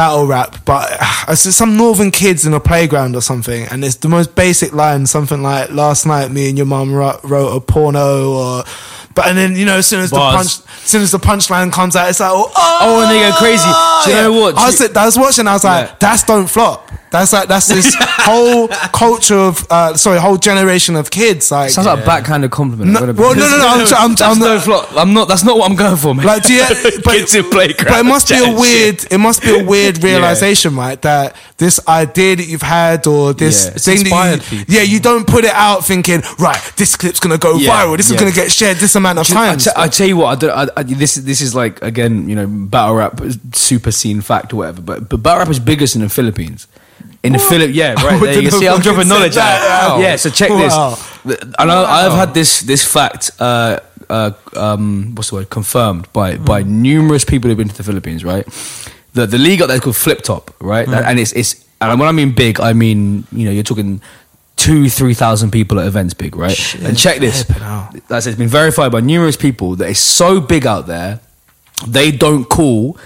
battle rap, but uh, it's some northern kids in a playground or something, and it's the most basic line, something like "Last night, me and your mum ro- wrote a porno," or. But and then you know, as soon as Bars. the punch, as soon as the punchline comes out, it's like, oh, Oh, and they go crazy. Do you know what? I was, I was watching. I was like, Yeah. that's don't flop. That's like that's this whole culture of uh, sorry, whole generation of kids. Like, Sounds like a backhanded compliment. No- I'm well, no, no, no, I'm tr- I'm- that's I'm no not- flop. I'm not. That's not what I'm going for, man. like, do you, but, Kids in playgrounds but it must be a weird. shit. It must be a weird realization, right? That this idea that you've had or this Yeah. Thing that you, people. yeah, you don't put it out thinking, right, this clip's gonna go Yeah, viral. This is gonna get shared this amount of Do you- I times. te- I tell you what, I don't, I, I, this this is like again, you know, battle rap super scene fact or whatever. But but battle rap is biggest in the Philippines. In the Philip, yeah, right. There you. See, I'm dropping knowledge. out. Wow. Yeah, so check Wow. this. And I, I've had this this fact, uh, uh, um, what's the word, confirmed by by numerous people who've been to the Philippines. Right, the the league up there is called FlipTop, right? And it's it's and when I mean big, I mean you know you're talking two three thousand people at events big, right? and check this. That's it's been verified by numerous people that it's so big out there, they don't call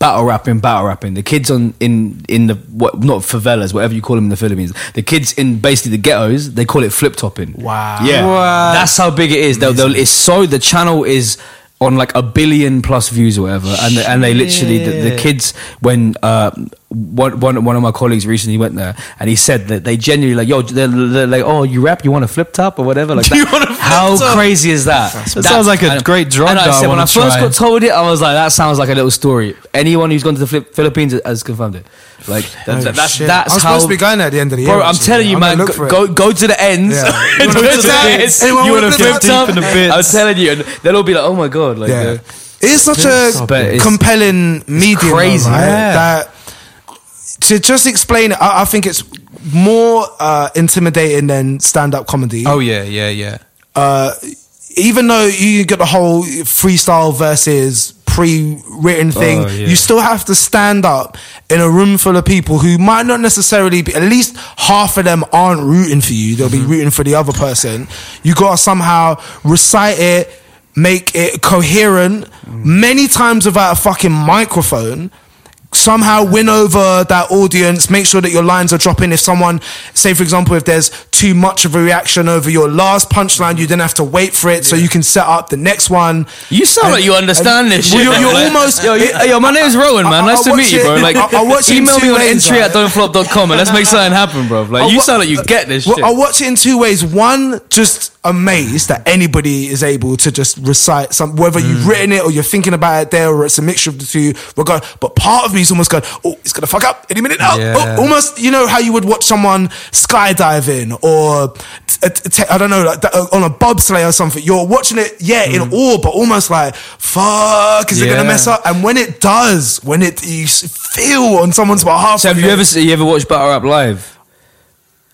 battle rapping, battle rapping. The kids on in in the what not favelas, whatever you call them in the Philippines. The kids in basically the ghettos, they call it flip topping. Wow. Yeah, Wow. that's how big it is. They'll, they'll, it's so the channel is on like a billion plus views or whatever, and and they literally the, the kids when uh one, one one of my colleagues recently went there and he said that they genuinely like yo they're, they're like oh you rap you want a flip top or whatever like want a flip how top? crazy is that? That sounds like a and- great drug And I that I said when I first try. got told it, I was like that sounds like a little story. Anyone who's gone to the Philip- Philippines has confirmed it. Like that, Oh, that's that's I'm how. supposed to be going at the end of the year. Bro, I'm telling you, I'm man, go, go go to the ends. Yeah. You wanna the flip. Flip flip top? top? In the bits. I'm telling you, and they'll all be like, "Oh my god!" Like, Yeah. uh, It's such a compelling medium, crazy. right? That to just explain it, I, I think it's more uh, intimidating than stand-up comedy. Oh yeah, yeah, yeah. uh, even though you get the whole freestyle versus pre-written thing, Oh, yeah. you still have to stand up in a room full of people who might not necessarily be. At least half of them aren't rooting for you; they'll Mm-hmm. be rooting for the other person. You gotta somehow recite it, make it coherent, Mm. many times without a fucking microphone somehow win over that audience make sure that your lines are dropping if someone say for example if there's too much of a reaction over your last punchline you then have to wait for it so you can set up the next one you sound And- like you understand and- this well, shit. you're, you're almost Yo, you- yo, my name's Rowan, man. I- Nice I to meet watch you, bro. Like, I- I watch email me on ways, entry right? at don'tflop.com and let's make something happen, bro. Like, I you sound like you get this well, shit. I watch it in two ways. One, just amazed that anybody is able to just recite some, whether Mm. you've written it or you're thinking about it there, or it's a mixture of the two. Regard, but part of me is almost going, "Oh, it's gonna fuck up any minute now." Yeah. Oh, almost, you know how you would watch someone skydiving or t- t- I don't know, like that, uh, on a bobsleigh or something. You're watching it, yeah, in awe, but almost like, "Fuck, is it gonna mess up?" And when it does, when it you feel on someone's behalf, so have you ever you ever watched Battle Rap live?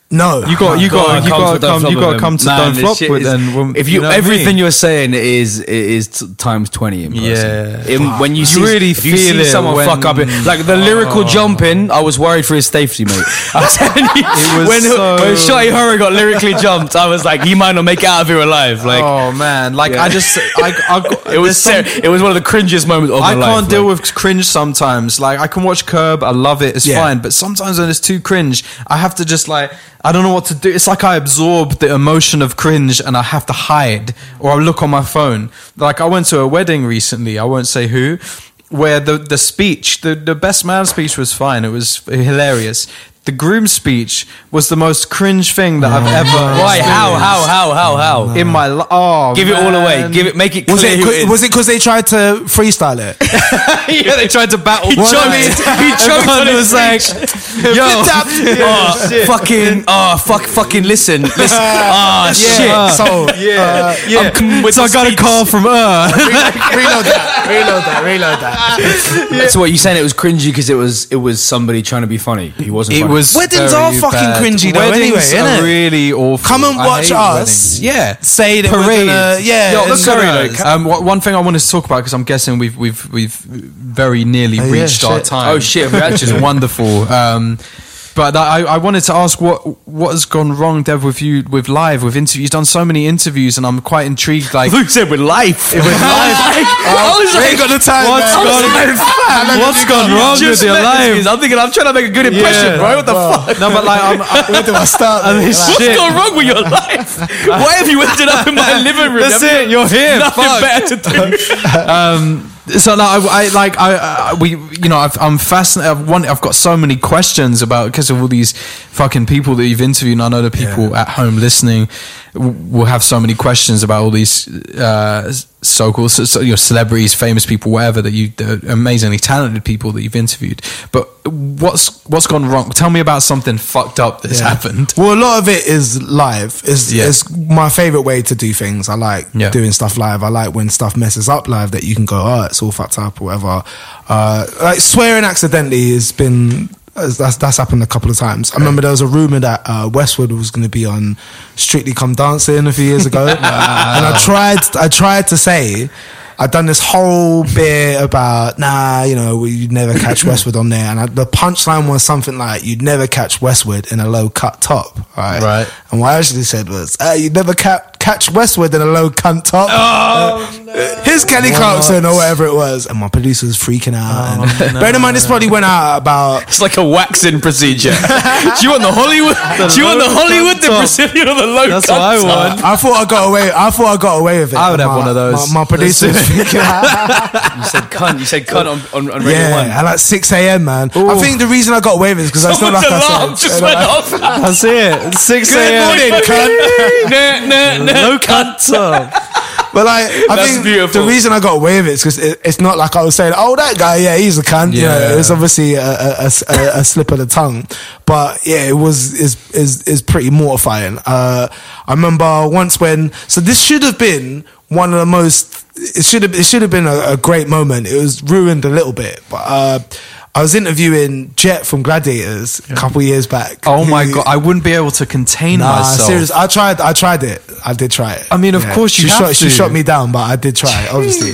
No, You got, you got, you got to to come, you got to him. come to Man, Don't Flop with is- then. If you, know what I everything mean? you're saying is is times twenty in person. Yeah. In- when you, You see, really if you feel see it someone when- fuck up, like the lyrical oh. jumping, I was worried for his safety, mate. I'm telling you, was when so- when Shotty Horroh got lyrically jumped, I was like, he might not make it out of here alive. Like, oh man, like Yeah. I just, I, I got, it was some- ser- it was one of the cringiest moments of my life. I can't deal with cringe sometimes. Like I can watch Curb, I love it, it's fine. But sometimes when it's too cringe, I have to just like I don't know what to do. It's like I absorb the emotion of cringe and I have to hide or I look on my phone. Like I went to a wedding recently. I won't say who. Where the the speech, the the best man speech was fine. It was hilarious. The groom speech was the most cringe thing that I've ever. Why? How? experienced How? How? How? How? In my li- oh, Give it all away. Give it. Make it Was it, who it is. was it because they tried to freestyle it? yeah, they tried to battle. He What? choked. He choked on Everyone it. was like, Yo, Yeah, oh, oh fucking, oh, fuck, fucking, listen, listen, oh, shit. Uh, so, yeah, uh, yeah. I'm so I the got a call from uh, her. reload that, reload that, reload that. So what you saying? It was cringy because it was it was somebody trying to be funny. He wasn't. It funny. Was Weddings very are fucking bad. cringy though Weddings anyway, innit? are really awful. Come and I watch hate us. weddings. Yeah, Say that we're gonna- yeah, Yo, and look sorry, at like- us. um, wha- one thing I wanted to talk about because I'm guessing we've we've we've very nearly Oh, yeah, reached our shit. time. Oh, shit, we which actually- is wonderful. Um, but I, I wanted to ask what what has gone wrong, Dev, with you with live with interviews. You've done so many interviews, and I'm quite intrigued. Like, Who said with life? With life. I was like, ain't got the time, What's man. gone- what's gone wrong with your life? I'm thinking I'm trying to make a good impression, Yeah. bro. What the fuck? No, but like, I'm, I, Where do I start? man? this Like, What's shit. gone wrong with your life? Why have you ended up in my living room? That's Have it, you're here, Nothing fuck. better to do. um, so no, I, I like I, I we you know I've, I'm fascinated. I've, I've got so many questions about because of all these fucking people that you've interviewed. And I know the people at home listening w- will have so many questions about all these uh, so-called so, so, your celebrities, famous people, whatever that you the amazingly talented people that you've interviewed. But what's what's gone wrong? Tell me about something fucked up that's Yeah. happened. Well, a lot of it is live. It's, Yeah. it's my favorite way to do things. I like Yeah. doing stuff live. I like when stuff messes up live that you can go, oh, it's all fucked up or whatever. Uh, like swearing accidentally has been. That's that's happened a couple of times. I remember there was a rumor that uh, Westwood was going to be on Strictly Come Dancing a few years ago, and I tried I tried to say I'd done this whole bit about nah, you know, you'd never catch Westwood on there, and I, the punchline was something like you'd never catch Westwood in a low cut top, right? Right. And what I actually said was, uh, you'd never ca- catch Westwood in a low cut top. Uh, Uh, his Kelly Clarkson or whatever it was, and my producer was freaking out. Oh, and bear in mind, this probably went out about It's like a waxing procedure. do you want the Hollywood? do you want the Hollywood, the cut. Brazilian, or the low That's cut what I want. I thought I got away. I thought I got away with it. I would have My- one of those. My, my producer was freaking out. You said cunt. You said cunt on, on, on Radio Yeah, One. at like six a.m. Man. I think the reason I got away with it is because I still Someone's like I alarm said. just went like- off. That's it. Six a.m. Good morning, cunt. nah, nah, nah. Low cut top. But like, I That's think beautiful. the reason I got away with it is because it, it's not like I was saying, "Oh, that guy, yeah, he's a cunt." You know, Yeah. it was obviously a, a, a, a slip of the tongue. But yeah, it was is is is pretty mortifying. Uh, I remember once when so this should have been one of the most. It should have it should have been a, a great moment. It was ruined a little bit, but. Uh, I was interviewing Jet from Gladiators a couple years back. Oh my who- god, I wouldn't be able to contain Nah, myself. serious. I tried. I tried it. I did try it. I mean, of course you she have shot. She to. shot me down, but I did try it. Obviously,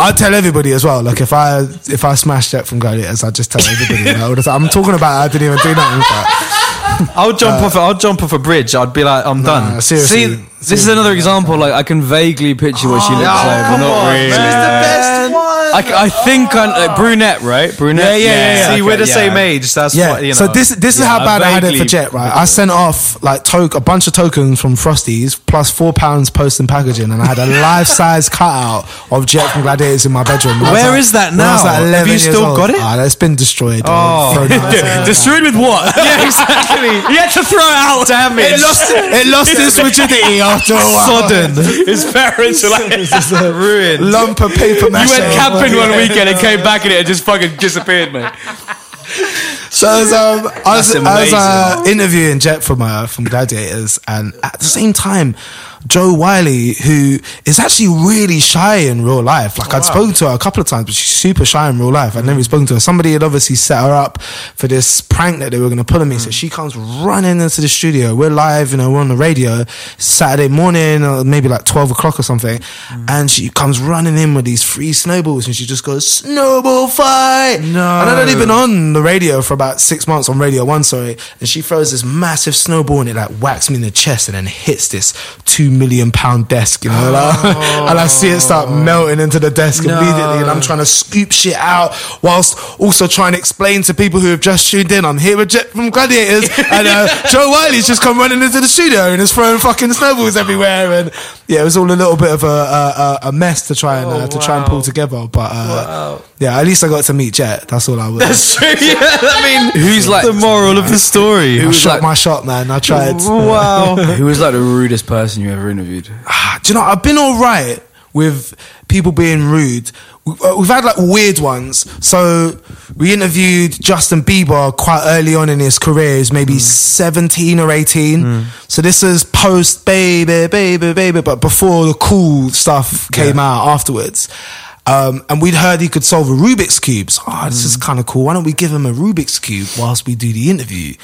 I tell everybody as well. Like if I if I smashed it from Gladiators, I just tell everybody. you know, all the time. I'm talking about. I didn't even do nothing. I'll jump uh, off. I'll jump off a bridge. I'd be like, I'm done. seriously. See, this is another example. Like I can vaguely picture what she looks like, but not really. I, I think I, like, brunette, right? Brunette. Yeah, yeah, yeah. yeah. See, okay, we're the yeah. same age. That's Yeah. what you know. so this this is Yeah, how bad I had it for vaguely- Jet. Right. I sent off like to- a bunch of tokens from Frosties plus four pounds post and packaging, and I had a life size cutout of Jet from Gladiators in my bedroom. When I Where like- is that when I was now? like Have 11 you years still old. got it? Ah, it's been destroyed. Oh. Thrown out. Destroyed with what? yeah, exactly. you had to throw it out. Damaged. It lost, it lost its rigidity after a while. sodden. His parents were like, you ruined. lump of paper mache. went camping one weekend and came back and it and just fucking disappeared, man. So I was, um, I was, I was uh, interviewing Jet from uh, from Gladiators, and at the same time, Jo Whiley, who is actually really shy in real life. Like oh, I'd spoken to her a couple of times, but she's super shy in real life. I'd never spoken to her. Somebody had obviously set her up for this prank that they were going to pull on me. So hmm. she comes running into the studio. We're live, you know, we're on the radio Saturday morning, or maybe like twelve o'clock or something, hmm. and she comes running in with these free snowballs, and she just goes snowball fight. No. and I'd only been on the radio for about six months on Radio One, sorry, and she throws this massive snowball and it like whacks me in the chest and then hits this two million pound desk, you know, like, and I see it start melting into the desk immediately, and I'm trying to scoop shit out whilst also trying to explain to people who have just tuned in, I'm here with Jet from Gladiators, and uh, Jo Whiley's just come running into the studio and is throwing fucking snowballs everywhere, and yeah, it was all a little bit of a a, a- a mess to try and uh, to try and pull together, but uh, yeah, at least I got to meet Jet. That's all I was. That's true. Yeah, I mean, Who's like the moral of the story? I shot like- my shot, man. I tried. wow. Who was like the rudest person you ever interviewed? Ah, Do you know? I've been all right with people being rude. Uh, We've had like weird ones. So we interviewed Justin Bieber quite early on in his career. He's maybe seventeen or eighteen. So this is post baby, baby, baby, but before the cool stuff came out afterwards. Um, and we'd heard he could solve a Rubik's cube. So, oh, this is kind of cool. Why don't we give him a Rubik's cube whilst we do the interview?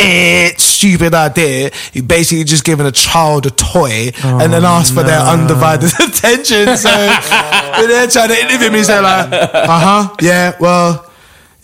Eh, stupid idea. He basically just given a child a toy and then asked for their undivided attention. So when they're trying to interview me, they're like, uh huh, yeah, well,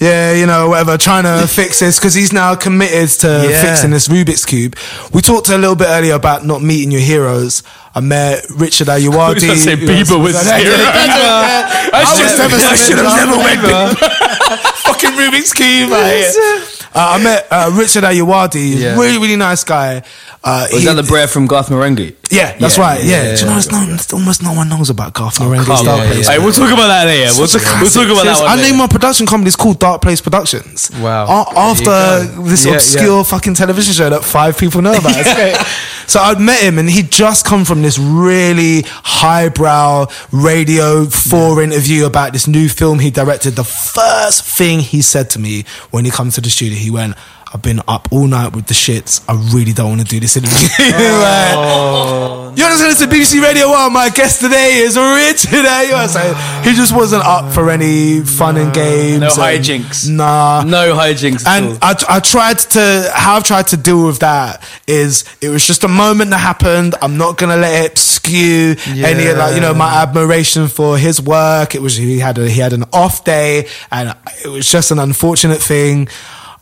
yeah, you know, whatever, trying to fix this because he's now committed to Yeah. fixing this Rubik's cube. We talked a little bit earlier about not meeting your heroes. I met Richard Ayoade. I was say Bieber was his hero. I was I should have never went fucking Rubik's cube. mate. Uh, I met uh, Richard Ayoade, Yeah. really, really nice guy. Uh, Was he- that the brer from Garth Marenghi? yeah, that's Yeah, right. Yeah, yeah, Do you know, it's no, it's almost no one knows about Garth Marenghi's Come Dark on. Place. Hey, we'll talk about that later. We'll, talk, we'll talk about that Seriously, one I later. named my production company. It's called Dark Place Productions. Wow. A- after There you go. this Yeah, obscure fucking television show that five people know about. It's. So I'd met him, and he'd just come from this really highbrow Radio Four interview about this new film he directed. The first thing he said to me when he come to the studio, he went. I've been up all night with the shits. I really don't want to do this interview. Like, You're listening to BBC Radio 1. My guest today is Richard. So he just wasn't up for any fun and games. No and- hijinks. Nah. No hijinks at all. And I, I tried to, how I've tried to deal with that is it was just a moment that happened. I'm not going to let it skew any of like, you know, my admiration for his work. It was, he had a, he had an off day and it was just an unfortunate thing.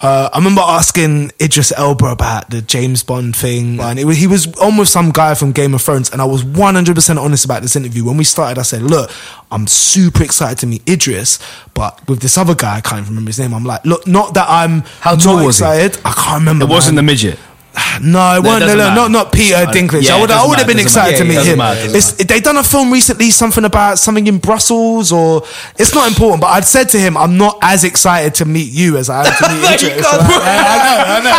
Uh, I remember asking Idris Elba about the James Bond thing, and it was, he was almost some guy from Game of Thrones. And I was 100% honest about this interview. When we started, I said, Look, I'm super excited to meet Idris, but with this other guy, I can't even remember his name. I'm like, Look, not that I'm How tall not was he? excited. I can't remember. It wasn't the midget. No, it No, it wasn't. No, doesn't no, not not Peter Doesn't. Dinklage. Yeah, I would, I would have been matter, excited to meet him. Yeah, it doesn't It's, they done a film recently, something about something in Brussels, or it's not important. But I'd said to him, I'm not as excited to meet you as I am to meet You Idris. can't- I, I know, I know.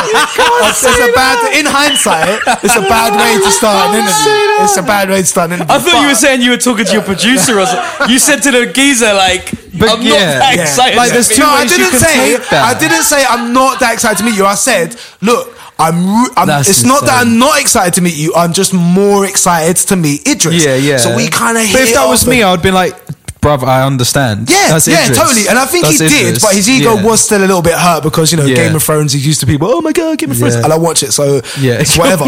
It's, it's a bad. In hindsight, it's a bad way to start an interview. It's a bad way to start an interview. I thought you were saying you were talking to your producer or something. You said to the geezer, like, But I'm yeah, not that yeah. excited. Like, to there's meet two you. no, I ways you didn't can say. take that. I didn't say I'm not that excited to meet you. I said, look, I'm. I'm it's not that. I'm not excited to meet you. I'm just more excited to meet Idris. Yeah, yeah. So we kind of. But if that was me, I would be like, brother, I understand. Yeah, That's yeah, Idris. totally. And I think That's he did, but his ego Yeah. was still a little bit hurt because, you know, Yeah. Game of Thrones, he's used to people, oh my God, Game of Thrones. Yeah. And I watch it, so Yeah. it's whatever.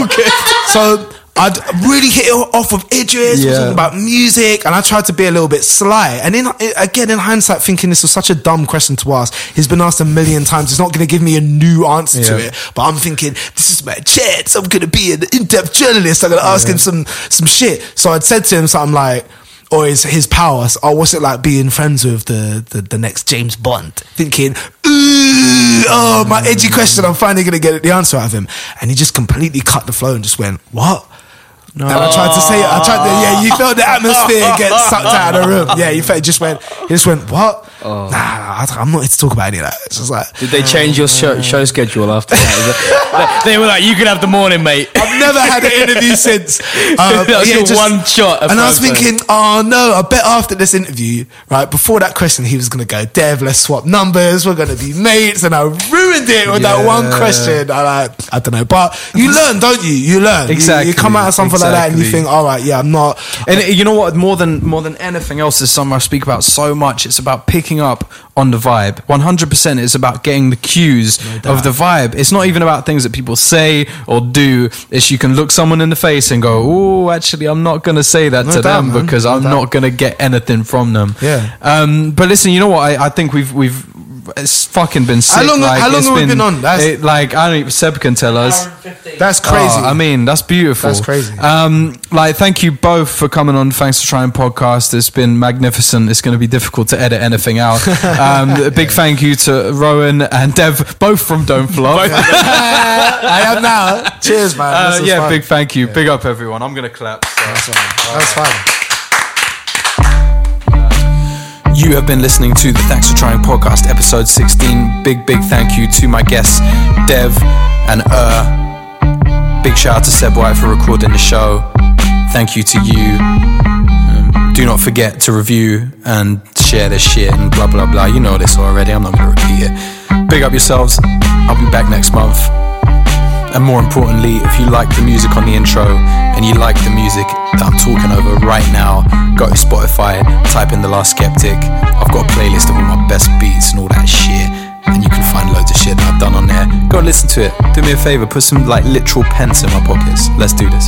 so I'd really hit it off with Idris, Yeah. was talking about music, and I tried to be a little bit sly. And in, again, in hindsight, thinking this was such a dumb question to ask, he's been asked a million times. He's not going to give me a new answer to it. But I'm thinking, this is my chance. I'm going to be an in-depth journalist. I'm going to ask him some some shit. So I'd said to him something like, oh, or his his powers. Or what's it like being friends with the the, the next James Bond? Thinking, oh my edgy question. I'm finally gonna get the answer out of him, and he just completely cut the flow and just went, what? And I tried to say, I tried to, yeah, you felt the atmosphere get sucked out of the room. Yeah, you felt, it just went, he just went, what? Nah, I, I'm not here to talk about any of that. It's just like, Did they change your show, show schedule after that- they were like, you can have the morning, mate. I've never had an interview since. Uh, That was yeah, your just- one shot And I was thinking, oh no, I bet after this interview, right, before that question, he was going to go, Dev, let's swap numbers. We're going to be mates. And I ruined it with that one question. I like, I don't know. But you learn, don't you? You learn. You- Exactly, You, come out of something like that and you think, all right, yeah, I'm not. And it- you know what? More than more than anything else, is something I speak about so much. It's about picking up on the vibe. One hundred percent is about getting the cues of the vibe. It's not even about things that people say or do. It's you can look someone in the face and go, "Oh, actually, I'm not going to say that No to doubt, them man. because No I'm doubt. not going to get anything from them." Yeah. Um, but listen, you know what? I, I think we've we've. It's fucking been sick. How long- like, how long it's have we been on? That's- it- like I don't. Even, Seb can tell us. That's crazy. Oh, I mean, that's beautiful. That's crazy. Um, like, thank you both for coming on. Thanks for trying podcast. It's been magnificent. It's going to be difficult to edit anything out. Um, a big thank you to Rowan and Dev, both from Don't Flop. I am now. Cheers, man. Uh, This yeah, fun. big thank you. Big up, everyone. I'm going to clap. so. That's fine. That's fine. You have been listening to the Thanks for Trying podcast, episode 16. Big, big thank you to my guests, Dev and Er. Big shout out to Seb White for recording the show. Thank you to you. Do not forget to review and share this shit and blah, blah, blah. You know this already. I'm not to repeat it. Big up yourselves. I'll be back next month. And more importantly, if you like the music on the intro and you like the music that I'm talking over right now, go to Spotify, type in The Last Skeptik. I've got a playlist of all my best beats and all that shit. And you can find loads of shit that I've done on there. Go and listen to it. Do me a favor, put some like literal pence in my pockets. Let's do this.